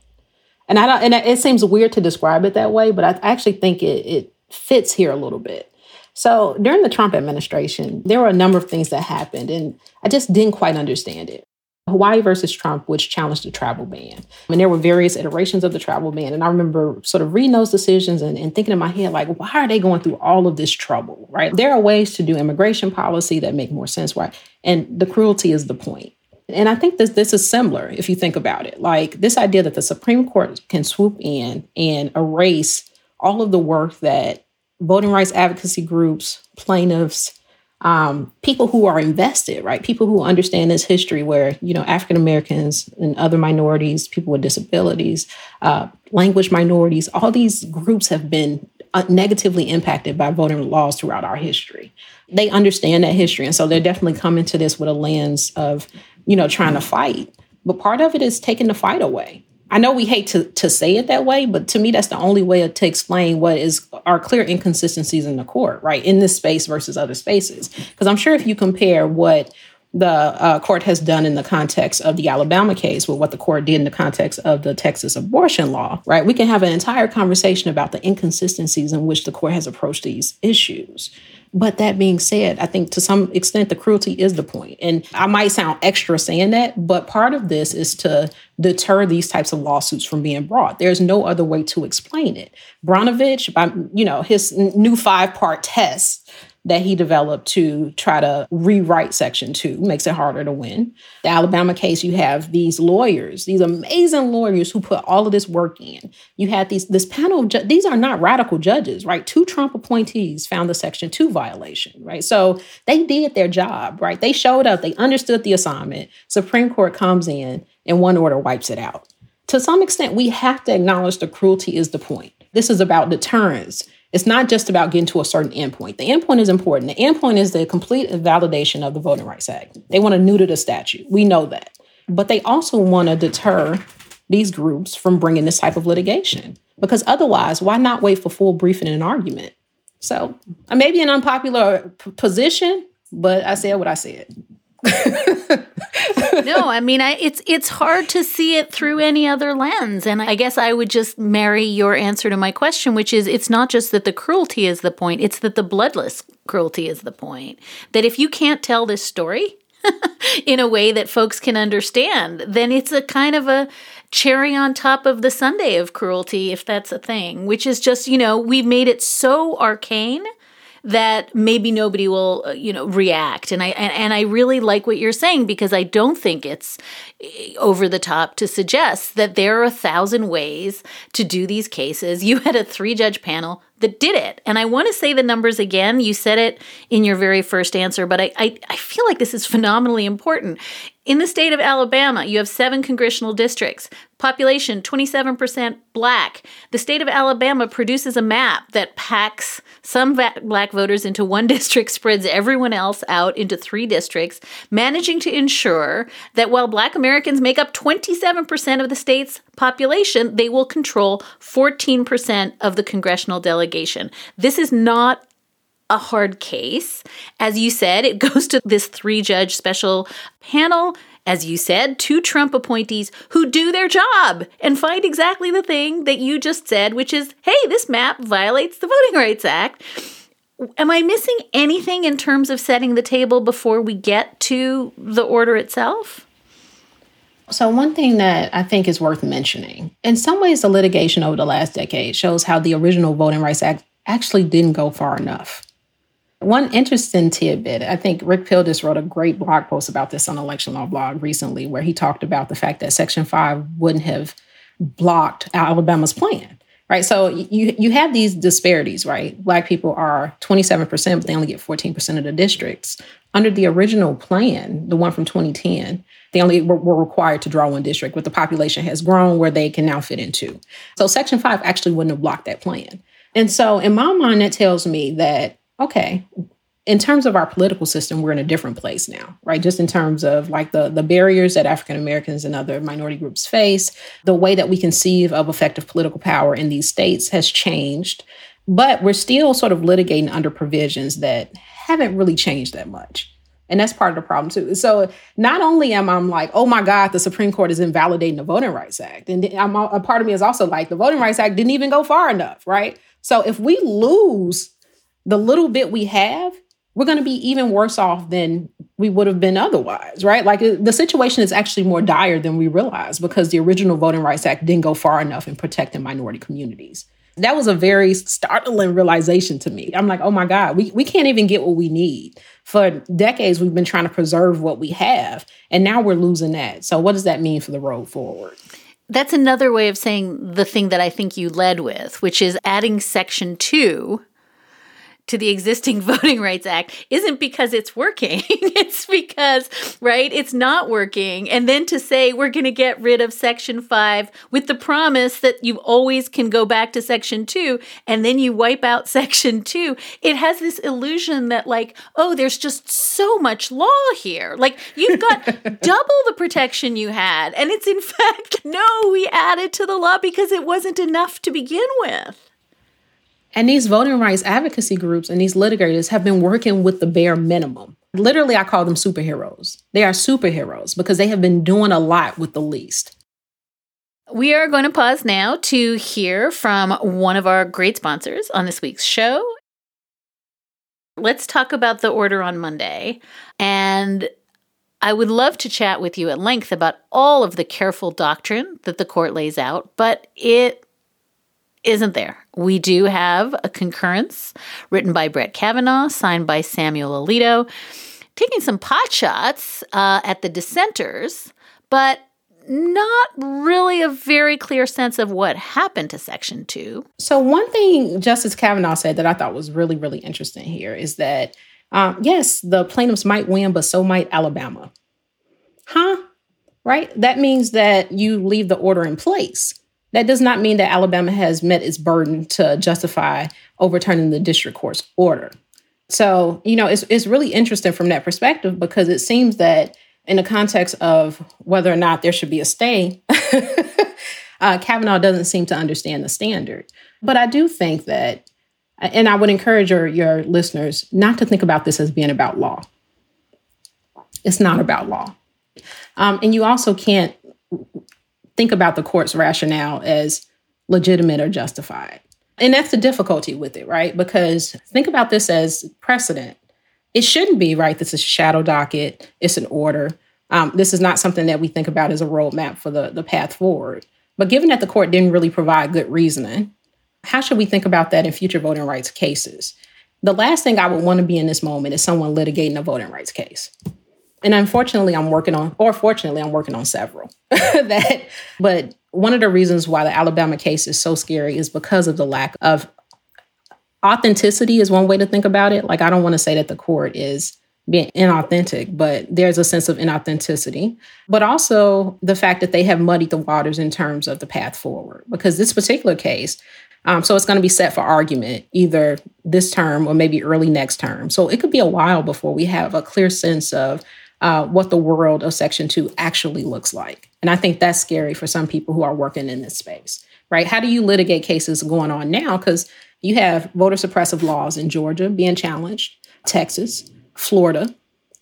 And I don't, and it seems weird to describe it that way, but I actually think it, it fits here a little bit. So during the Trump administration, there were a number of things that happened, and I just didn't quite understand it. Hawaii versus Trump, which challenged the travel ban. And there were various iterations of the travel ban. And I remember sort of reading those decisions and, and, thinking in my head, like, why are they going through all of this trouble, right? There are ways to do immigration policy that make more sense, right? And the cruelty is the point. And I think this this is similar if you think about it. Like this idea that the Supreme Court can swoop in and erase all of the work that voting rights advocacy groups, plaintiffs, um, people who are invested, right? People who understand this history where, you know, African Americans and other minorities, people with disabilities, uh, language minorities, all these groups have been uh, negatively impacted by voting laws throughout our history. They understand that history. And so they're definitely coming to this with a lens of, you know, trying to fight. But part of it is taking the fight away. I know we hate to, to say it that way, but to me, that's the only way to explain what is our clear inconsistencies in the court, right? In this space versus other spaces. Because I'm sure if you compare what the uh, court has done in the context of the Alabama case with what the court did in the context of the Texas abortion law, right? We can have an entire conversation about the inconsistencies in which the court has approached these issues. But that being said, I think to some extent the cruelty is the point. And I might sound extra saying that, but part of this is to deter these types of lawsuits from being brought. There's no other way to explain it. Brnovich, by you know, his new five-part test that he developed to try to rewrite Section 2, makes it harder to win. The Alabama case, you have these lawyers, these amazing lawyers who put all of this work in. You had these this panel of ju- these are not radical judges, right? Two Trump appointees found the Section 2 violation, right? So they did their job, right? They showed up, they understood the assignment. Supreme Court comes in and one order wipes it out. to some extent, we have to acknowledge the cruelty is the point. This is about deterrence. It's not just about getting to a certain endpoint. The endpoint is important. The endpoint is the complete validation of the Voting Rights Act. They want to neuter the statute. We know that. But they also want to deter these groups from bringing this type of litigation. Because otherwise, why not wait for full briefing and argument? So, uh, I may be an unpopular p- position, but I said what I said. no, I mean, I, it's it's hard to see it through any other lens, and I guess I would just marry your answer to my question, which is, it's not just that the cruelty is the point; it's that the bloodless cruelty is the point. That if you can't tell this story in a way that folks can understand, then it's a kind of a cherry on top of the sundae of cruelty, if that's a thing, which is just, you know, we've made it so arcane that maybe nobody will uh, you know react. And i and, and, i really like what you're saying because i don't think it's eh, over the top to suggest that there are a thousand ways to do these cases. You had a three judge panel that did it. And i want to say the numbers again. You said it in your very first answer but i i, I feel like this is phenomenally important in the state of Alabama, you have seven congressional districts, population 27% black. The state of Alabama produces a map that packs some black voters into one district, spreads everyone else out into three districts, managing to ensure that while black Americans make up 27% of the state's population, they will control 14% of the congressional delegation. This is not a hard case. As you said, it goes to this three judge special panel. As you said, two Trump appointees who do their job and find exactly the thing that you just said, which is hey, this map violates the Voting Rights Act. Am I missing anything in terms of setting the table before we get to the order itself? So, one thing that I think is worth mentioning in some ways, the litigation over the last decade shows how the original Voting Rights Act actually didn't go far enough. One interesting tidbit, I think Rick Pildes wrote a great blog post about this on Election Law Blog recently, where he talked about the fact that Section 5 wouldn't have blocked Alabama's plan. Right. So you you have these disparities, right? Black people are 27%, but they only get 14% of the districts. Under the original plan, the one from 2010, they only were, were required to draw one district, but the population has grown where they can now fit into. So Section 5 actually wouldn't have blocked that plan. And so in my mind, that tells me that okay, in terms of our political system, we're in a different place now, right? Just in terms of like the, the barriers that African Americans and other minority groups face, the way that we conceive of effective political power in these states has changed. But we're still sort of litigating under provisions that haven't really changed that much. And that's part of the problem too. So not only am I like, oh my God, the Supreme Court is invalidating the Voting Rights Act, and I'm, a part of me is also like, the Voting Rights Act didn't even go far enough, right? So if we lose the little bit we have, we're going to be even worse off than we would have been otherwise, right? Like uh, the situation is actually more dire than we realize because the original Voting Rights Act didn't go far enough in protecting minority communities. That was a very startling realization to me. I'm like, oh my God, we, we can't even get what we need. For decades, we've been trying to preserve what we have, and now we're losing that. So, what does that mean for the road forward? That's another way of saying the thing that I think you led with, which is adding section two to the existing Voting Rights Act isn't because it's working. it's because, right, it's not working. And then to say we're going to get rid of Section 5 with the promise that you always can go back to Section 2 and then you wipe out Section 2, it has this illusion that, like, oh, there's just so much law here. Like, you've got double the protection you had. And it's in fact, no, we added to the law because it wasn't enough to begin with. And these voting rights advocacy groups and these litigators have been working with the bare minimum. Literally, I call them superheroes. They are superheroes because they have been doing a lot with the least. We are going to pause now to hear from one of our great sponsors on this week's show. Let's talk about the order on Monday. And I would love to chat with you at length about all of the careful doctrine that the court lays out, but it isn't there. We do have a concurrence written by Brett Kavanaugh, signed by Samuel Alito, taking some pot shots uh, at the dissenters, but not really a very clear sense of what happened to Section 2. So, one thing Justice Kavanaugh said that I thought was really, really interesting here is that, um, yes, the plaintiffs might win, but so might Alabama. Huh? right? That means that you leave the order in place. That does not mean that Alabama has met its burden to justify overturning the district court's order. So, you know, it's, it's really interesting from that perspective because it seems that in the context of whether or not there should be a stay, uh, Kavanaugh doesn't seem to understand the standard. But I do think that, and I would encourage your, your listeners not to think about this as being about law. It's not about law. Um, and you also can't think about the court's rationale as legitimate or justified. And that's the difficulty with it, right? Because think about this as precedent. It shouldn't be, right? This is shadow docket, it's an order. Um, this is not something that we think about as a roadmap for the, the path forward. But given that the court didn't really provide good reasoning, how should we think about that in future voting rights cases? The last thing I would want to be in this moment is someone litigating a voting rights case and unfortunately i'm working on or fortunately i'm working on several that but one of the reasons why the alabama case is so scary is because of the lack of authenticity is one way to think about it like i don't want to say that the court is being inauthentic but there's a sense of inauthenticity but also the fact that they have muddied the waters in terms of the path forward because this particular case um, so it's going to be set for argument either this term or maybe early next term. So it could be a while before we have a clear sense of uh, what the world of Section 2 actually looks like. And I think that's scary for some people who are working in this space, right? How do you litigate cases going on now? Because you have voter suppressive laws in Georgia being challenged, Texas, Florida,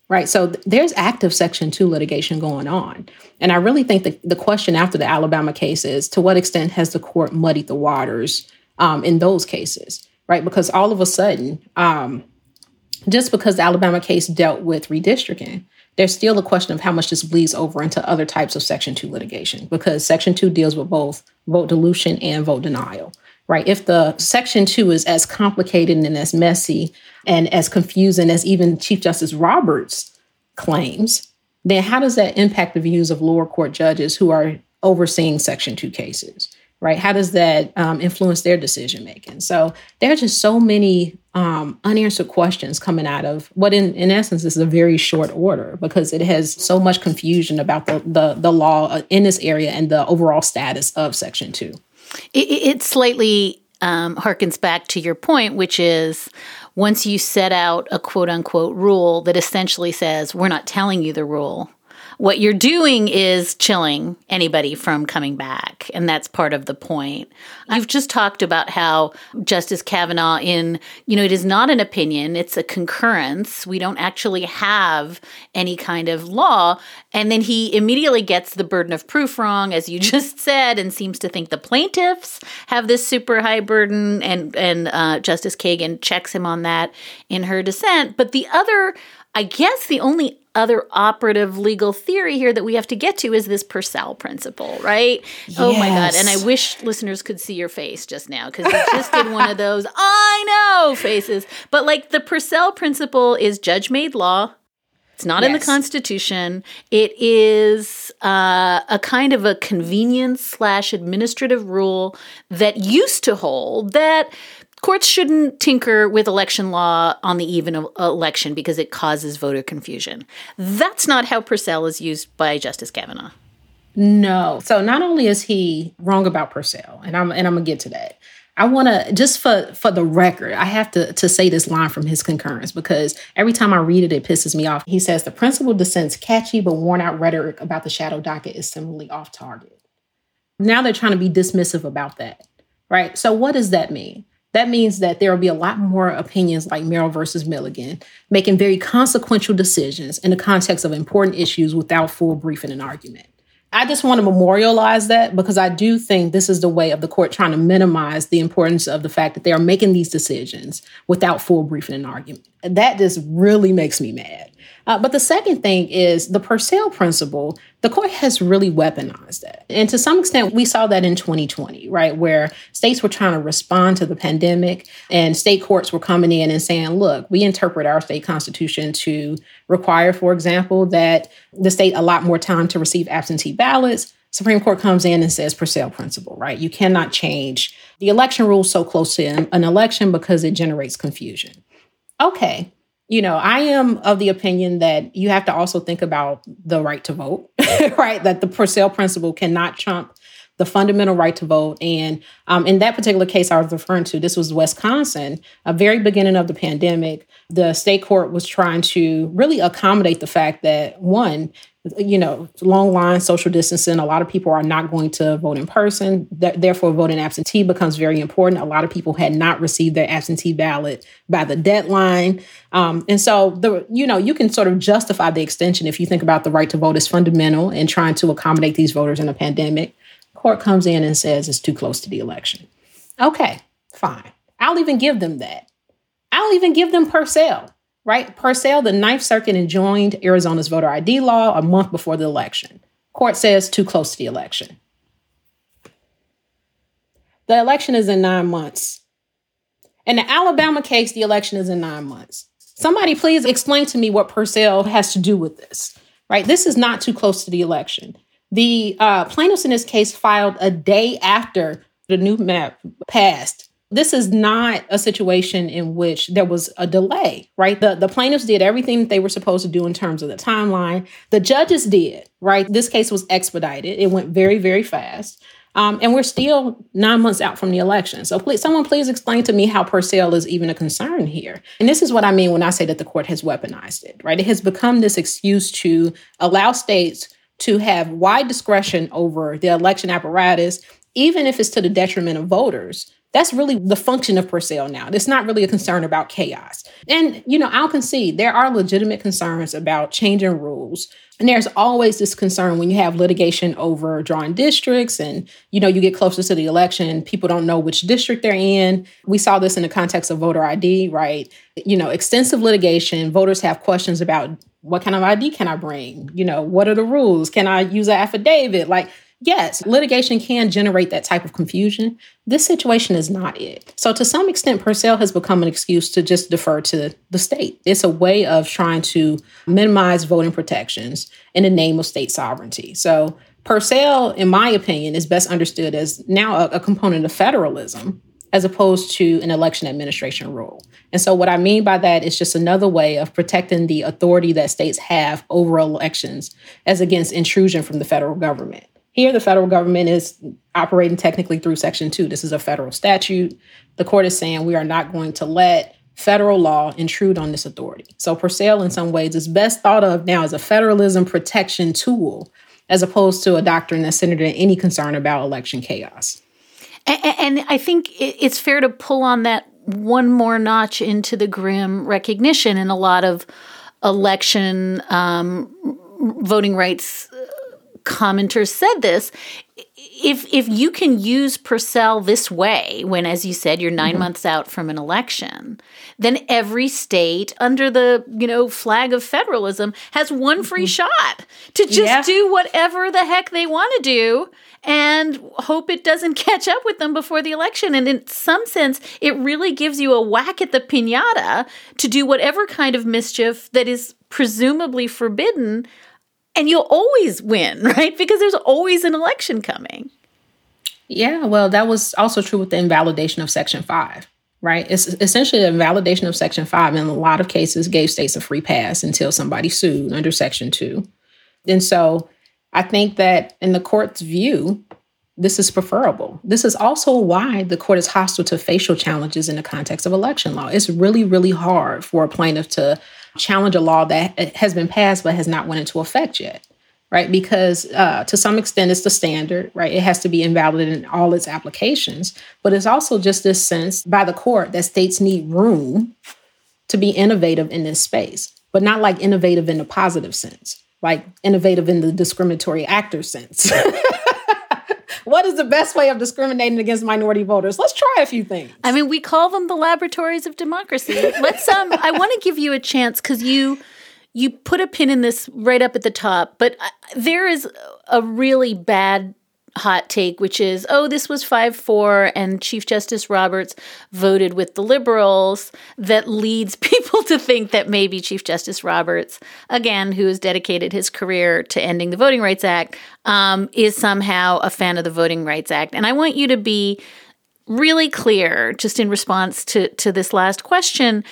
right? So th- there's active Section 2 litigation going on. And I really think the, the question after the Alabama case is to what extent has the court muddied the waters um, in those cases, right? Because all of a sudden, um, just because the Alabama case dealt with redistricting, there's still a question of how much this bleeds over into other types of Section 2 litigation because Section 2 deals with both vote dilution and vote denial, right? If the Section 2 is as complicated and as messy and as confusing as even Chief Justice Roberts claims, then how does that impact the views of lower court judges who are overseeing Section 2 cases? right? How does that um, influence their decision making? So there are just so many um, unanswered questions coming out of what, in, in essence, is a very short order because it has so much confusion about the, the, the law uh, in this area and the overall status of Section 2. It, it slightly um, harkens back to your point, which is once you set out a quote unquote rule that essentially says, we're not telling you the rule, what you're doing is chilling anybody from coming back. And that's part of the point. You've just talked about how Justice Kavanaugh, in, you know, it is not an opinion, it's a concurrence. We don't actually have any kind of law. And then he immediately gets the burden of proof wrong, as you just said, and seems to think the plaintiffs have this super high burden. And, and uh, Justice Kagan checks him on that in her dissent. But the other, I guess the only other operative legal theory here that we have to get to is this Purcell principle, right? Yes. Oh my God. And I wish listeners could see your face just now because you just did one of those, I know faces. But like the Purcell principle is judge made law. It's not yes. in the Constitution. It is uh, a kind of a convenience slash administrative rule that used to hold that courts shouldn't tinker with election law on the eve of election because it causes voter confusion. That's not how Purcell is used by Justice Kavanaugh. No. So not only is he wrong about Purcell, and I'm and I'm gonna get to that. I want to just for for the record, I have to to say this line from his concurrence because every time I read it, it pisses me off. He says the principal dissent's catchy but worn out rhetoric about the shadow docket is similarly off target. Now they're trying to be dismissive about that, right? So what does that mean? That means that there will be a lot more opinions like Merrill versus Milligan, making very consequential decisions in the context of important issues without full briefing and argument. I just want to memorialize that because I do think this is the way of the court trying to minimize the importance of the fact that they are making these decisions without full briefing and argument. That just really makes me mad. Uh, but the second thing is the Purcell principle. The court has really weaponized that. And to some extent, we saw that in 2020, right? Where states were trying to respond to the pandemic and state courts were coming in and saying, look, we interpret our state constitution to require, for example, that the state allot more time to receive absentee ballots. Supreme Court comes in and says Purcell principle, right? You cannot change the election rules so close to an election because it generates confusion. Okay, you know, I am of the opinion that you have to also think about the right to vote, right? That the Purcell principle cannot trump the fundamental right to vote. And um, in that particular case I was referring to, this was Wisconsin, a very beginning of the pandemic. The state court was trying to really accommodate the fact that one, you know, long line, social distancing, a lot of people are not going to vote in person. Th- therefore, voting absentee becomes very important. A lot of people had not received their absentee ballot by the deadline. Um, and so, the you know, you can sort of justify the extension if you think about the right to vote as fundamental and trying to accommodate these voters in a pandemic. Court comes in and says it's too close to the election. Okay, fine. I'll even give them that. I'll even give them Purcell right? Purcell, the Ninth Circuit enjoined Arizona's voter ID law a month before the election. Court says too close to the election. The election is in nine months. In the Alabama case, the election is in nine months. Somebody please explain to me what Purcell has to do with this, right? This is not too close to the election. The uh, plaintiffs in this case filed a day after the new map passed this is not a situation in which there was a delay, right? The, the plaintiffs did everything that they were supposed to do in terms of the timeline. The judges did, right? This case was expedited. It went very, very fast. Um, and we're still nine months out from the election. So please, someone please explain to me how Purcell is even a concern here. And this is what I mean when I say that the court has weaponized it, right? It has become this excuse to allow states to have wide discretion over the election apparatus, even if it's to the detriment of voters that's really the function of per Purcell now. It's not really a concern about chaos. And, you know, I'll concede there are legitimate concerns about changing rules. And there's always this concern when you have litigation over drawing districts and, you know, you get closer to the election, people don't know which district they're in. We saw this in the context of voter ID, right? You know, extensive litigation, voters have questions about what kind of ID can I bring? You know, what are the rules? Can I use an affidavit? Like, Yes, litigation can generate that type of confusion. This situation is not it. So, to some extent, Purcell has become an excuse to just defer to the state. It's a way of trying to minimize voting protections in the name of state sovereignty. So, Purcell, in my opinion, is best understood as now a, a component of federalism as opposed to an election administration rule. And so, what I mean by that is just another way of protecting the authority that states have over elections as against intrusion from the federal government. Here, the federal government is operating technically through Section 2. This is a federal statute. The court is saying we are not going to let federal law intrude on this authority. So, Purcell, in some ways, is best thought of now as a federalism protection tool as opposed to a doctrine that's centered in any concern about election chaos. And, I think it's fair to pull on that one more notch into the grim recognition in a lot of election um, voting rights commenters said this if if you can use Purcell this way, when as you said you're 9 mm-hmm. months out from an election, then every state under the you know flag of federalism has one free mm-hmm. shot to just yeah. do whatever the heck they want to do and hope it doesn't catch up with them before the election. And in some sense, it really gives you a whack at the pinata to do whatever kind of mischief that is presumably forbidden and you'll always win, right? Because there's always an election coming. Yeah, well, that was also true with the invalidation of Section 5, right? It's essentially the invalidation of Section 5 in a lot of cases gave states a free pass until somebody sued under Section 2. And so I think that in the court's view, this is preferable. This is also why the court is hostile to facial challenges in the context of election law. It's really, really hard for a plaintiff to challenge a law that has been passed but has not went into effect yet right? Because uh, to some extent it's the standard right? It has to be invalid in all its applications but it's also just this sense by the court that states need room to be innovative in this space but not like innovative in a positive sense like innovative in the discriminatory actor sense what is the best way of discriminating against minority voters? Let's try a few things. I mean, we call them the laboratories of democracy. Let's um I want to give you a chance cuz you you put a pin in this right up at the top, but uh, there is a really bad hot take, which is, oh, this was 5 4, and Chief Justice Roberts voted with the liberals, that leads people to think that maybe Chief Justice Roberts, again, who has dedicated his career to ending the Voting Rights Act, um, is somehow a fan of the Voting Rights Act. And I want you to be really clear, just in response to, to this last question,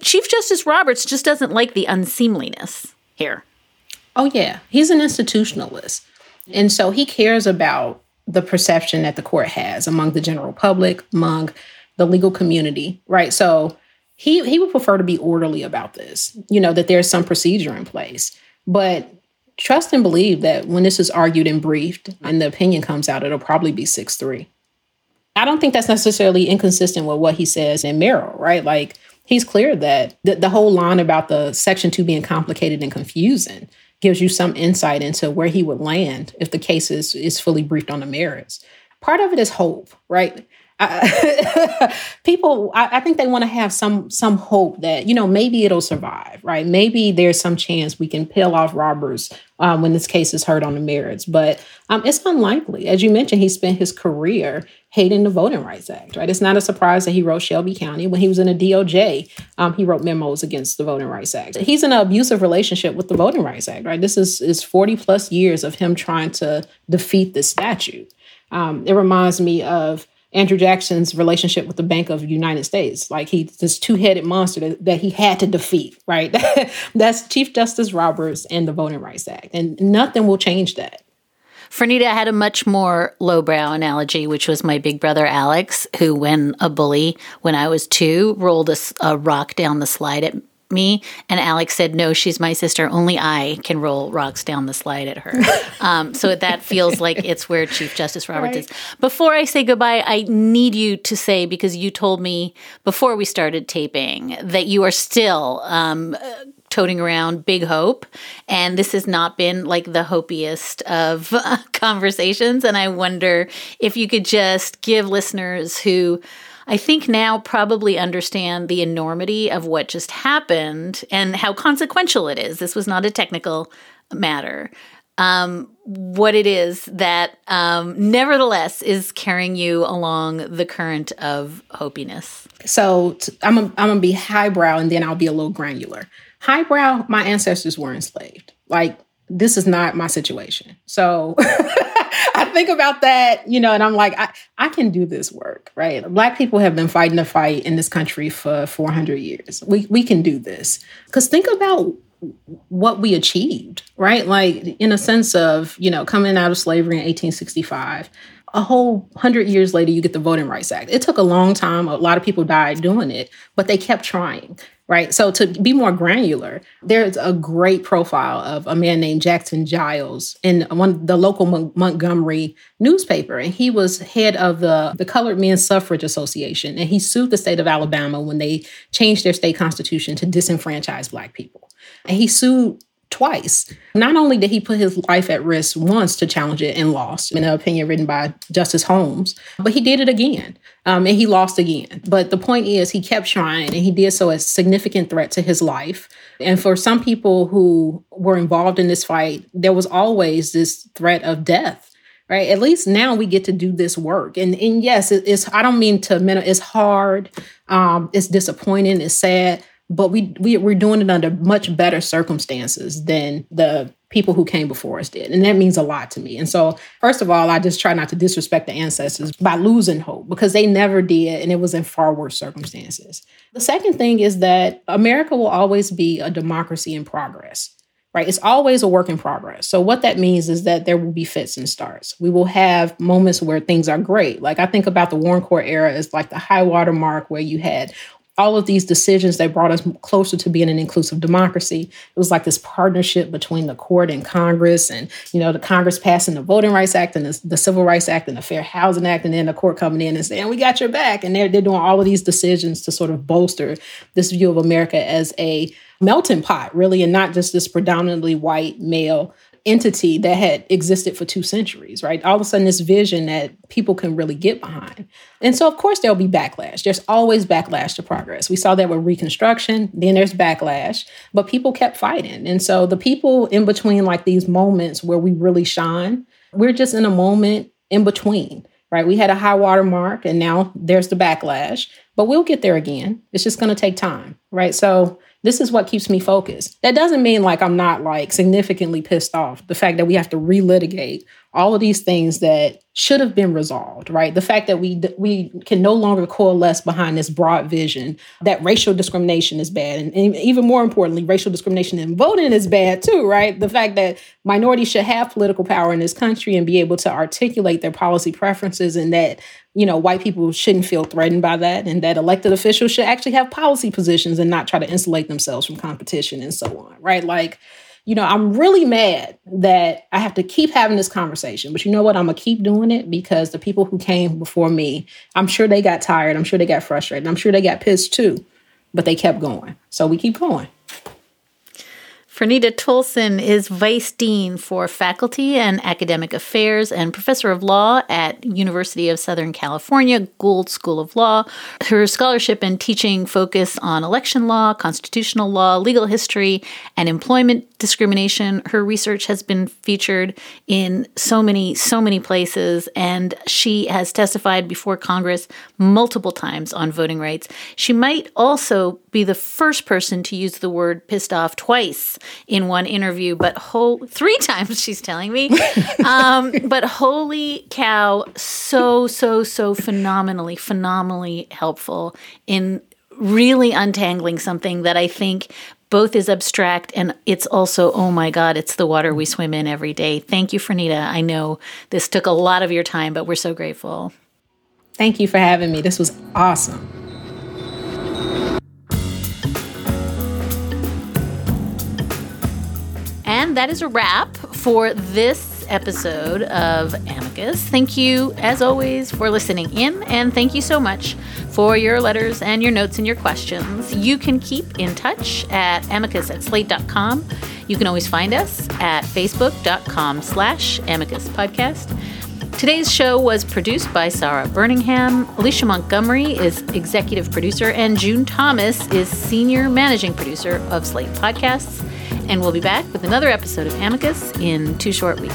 Chief Justice Roberts just doesn't like the unseemliness here. Oh, yeah. He's an institutionalist. And so he cares about the perception that the court has among the general public, among the legal community, right? So he he would prefer to be orderly about this, you know, that there's some procedure in place. But trust and believe that when this is argued and briefed and the opinion comes out, it'll probably be 6 3. I don't think that's necessarily inconsistent with what he says in Merrill, right? Like he's clear that the, the whole line about the section two being complicated and confusing gives you some insight into where he would land if the case is, is fully briefed on the merits. Part of it is hope, right? I, people, I, I, think they want to have some some hope that you know maybe it'll survive, right? Maybe there's some chance we can peel off Roberts um, when this case is heard on the merits, but um, it's unlikely. As you mentioned, he spent his career hating the Voting Rights Act, right? It's not a surprise that he wrote Shelby County when he was in a DOJ. Um, he wrote memos against the Voting Rights Act. He's in an abusive relationship with the Voting Rights Act, right? This is is 40 plus years of him trying to defeat this statute. Um, it reminds me of Andrew Jackson's relationship with the Bank of the United States. Like he's this two-headed monster that, that he had to defeat, right? That's Chief Justice Roberts and the Voting Rights Act. And nothing will change that. Franita had a much more lowbrow analogy, which was my big brother Alex, who, when a bully, when I was two, rolled a, a rock down the slide at me and alex said no she's my sister. Only i can roll rocks down the slide at her. Um, so that feels like it's where chief justice roberts right. is before i say goodbye i need you to say because you told me before we started taping that you are still um, toting around big hope and this has not been like the hopiest of uh, conversations and i wonder if you could just give listeners who I think now probably understand the enormity of what just happened and how consequential it is. This was not a technical matter. Um, what it is that um, nevertheless is carrying you along the current of hopiness. So t- I'm a, I'm gonna be highbrow and then I'll be a little granular. Highbrow, my ancestors were enslaved. Like this is not my situation. So I think about that, you know, and I'm like, I, I can do this work, right? Black people have been fighting the fight in this country for 400 years. We, we can do this. Because think about what we achieved, right? Like, in a sense of, you know, coming out of slavery in 1865 a whole hundred years later, you get the Voting Rights Act. It took a long time. A lot of people died doing it, but they kept trying right? So to be more granular, there's a great profile of a man named Jackson Giles in one the local Mon- Montgomery newspaper, and he was head of the the Colored Men's Suffrage Association, and he sued the state of Alabama when they changed their state constitution to disenfranchise Black people, and he sued twice. Not only did he put his life at risk once to challenge it and lost, in an opinion written by Justice Holmes, but he did it again um, and he lost again. But the point is, he kept trying and he did so as significant threat to his life. And for some people who were involved in this fight, there was always this threat of death. Right. At least now we get to do this work. And and yes, it, it's I don't mean to it's hard. Um, it's disappointing, it's sad but we, we we're doing it under much better circumstances than the people who came before us did. And that means a lot to me. And so first of all i just try not to disrespect the ancestors by losing hope because they never did and it was in far worse circumstances. The second thing is that america will always be a democracy in progress right? It's always a work in progress. So what that means is that there will be fits and starts. We will have moments where things are great. Like i think about the warren court era as like the high water mark where you had all of these decisions that brought us closer to being an inclusive democracy. It was like this partnership between the court and Congress, and you know, the Congress passing the Voting Rights Act and the, the Civil Rights Act and the Fair Housing Act, and then the court coming in and saying, "We got your back," and they're they're doing all of these decisions to sort of bolster this view of America as a melting pot, really, and not just this predominantly white male entity that had existed for two centuries, right? All of a sudden, this vision that people can really get behind. And so, of course, there'll be backlash. There's always backlash to progress. We saw that with Reconstruction, then there's backlash, but people kept fighting. And so, the people in between, like these moments where we really shine, we're just in a moment in between, right? We had a high water mark, and now there's the backlash, but we'll get there again. It's just going to take time, right? So, this is what keeps me focused. That doesn't mean like I'm not like significantly pissed off. The fact that we have to relitigate all of these things that should have been resolved, right? The fact that we we can no longer coalesce behind this broad vision that racial discrimination is bad, and, and even more importantly, racial discrimination in voting is bad too, right? The fact that minorities should have political power in this country and be able to articulate their policy preferences, and that you know white people shouldn't feel threatened by that, and that elected officials should actually have policy positions and not try to insulate themselves from competition and so on, right? Like you know, I'm really mad that I have to keep having this conversation. But you know what? I'm going to keep doing it because the people who came before me, I'm sure they got tired. I'm sure they got frustrated. I'm sure they got pissed too. But they kept going. So we keep going. Franita Tolson is Vice Dean for Faculty and Academic Affairs and Professor of Law at University of Southern California Gould School of Law. Her scholarship and teaching focus on election law, constitutional law, legal history, and employment discrimination. Her research has been featured in so many, so many places, and she has testified before Congress multiple times on voting rights. She might also be the first person to use the word pissed off twice in one interview, but whole three times she's telling me. um, but holy cow, so, so, so phenomenally, phenomenally helpful in really untangling something that I think both is abstract and it's also, oh my God, it's the water we swim in every day. Thank you, Franita. I know this took a lot of your time, but we're so grateful. Thank you for having me. This was awesome. And that is a wrap for this episode of Amicus. Thank you, as always, for listening in, and thank you so much for your letters and your notes and your questions. You can keep in touch at amicus at slate.com. You can always find us at facebook.com slash amicus podcast. Today's show was produced by Sarah Birmingham. Alicia Montgomery is executive producer, and June Thomas is senior managing producer of Slate Podcasts. And we'll be back with another episode of Amicus in two short weeks.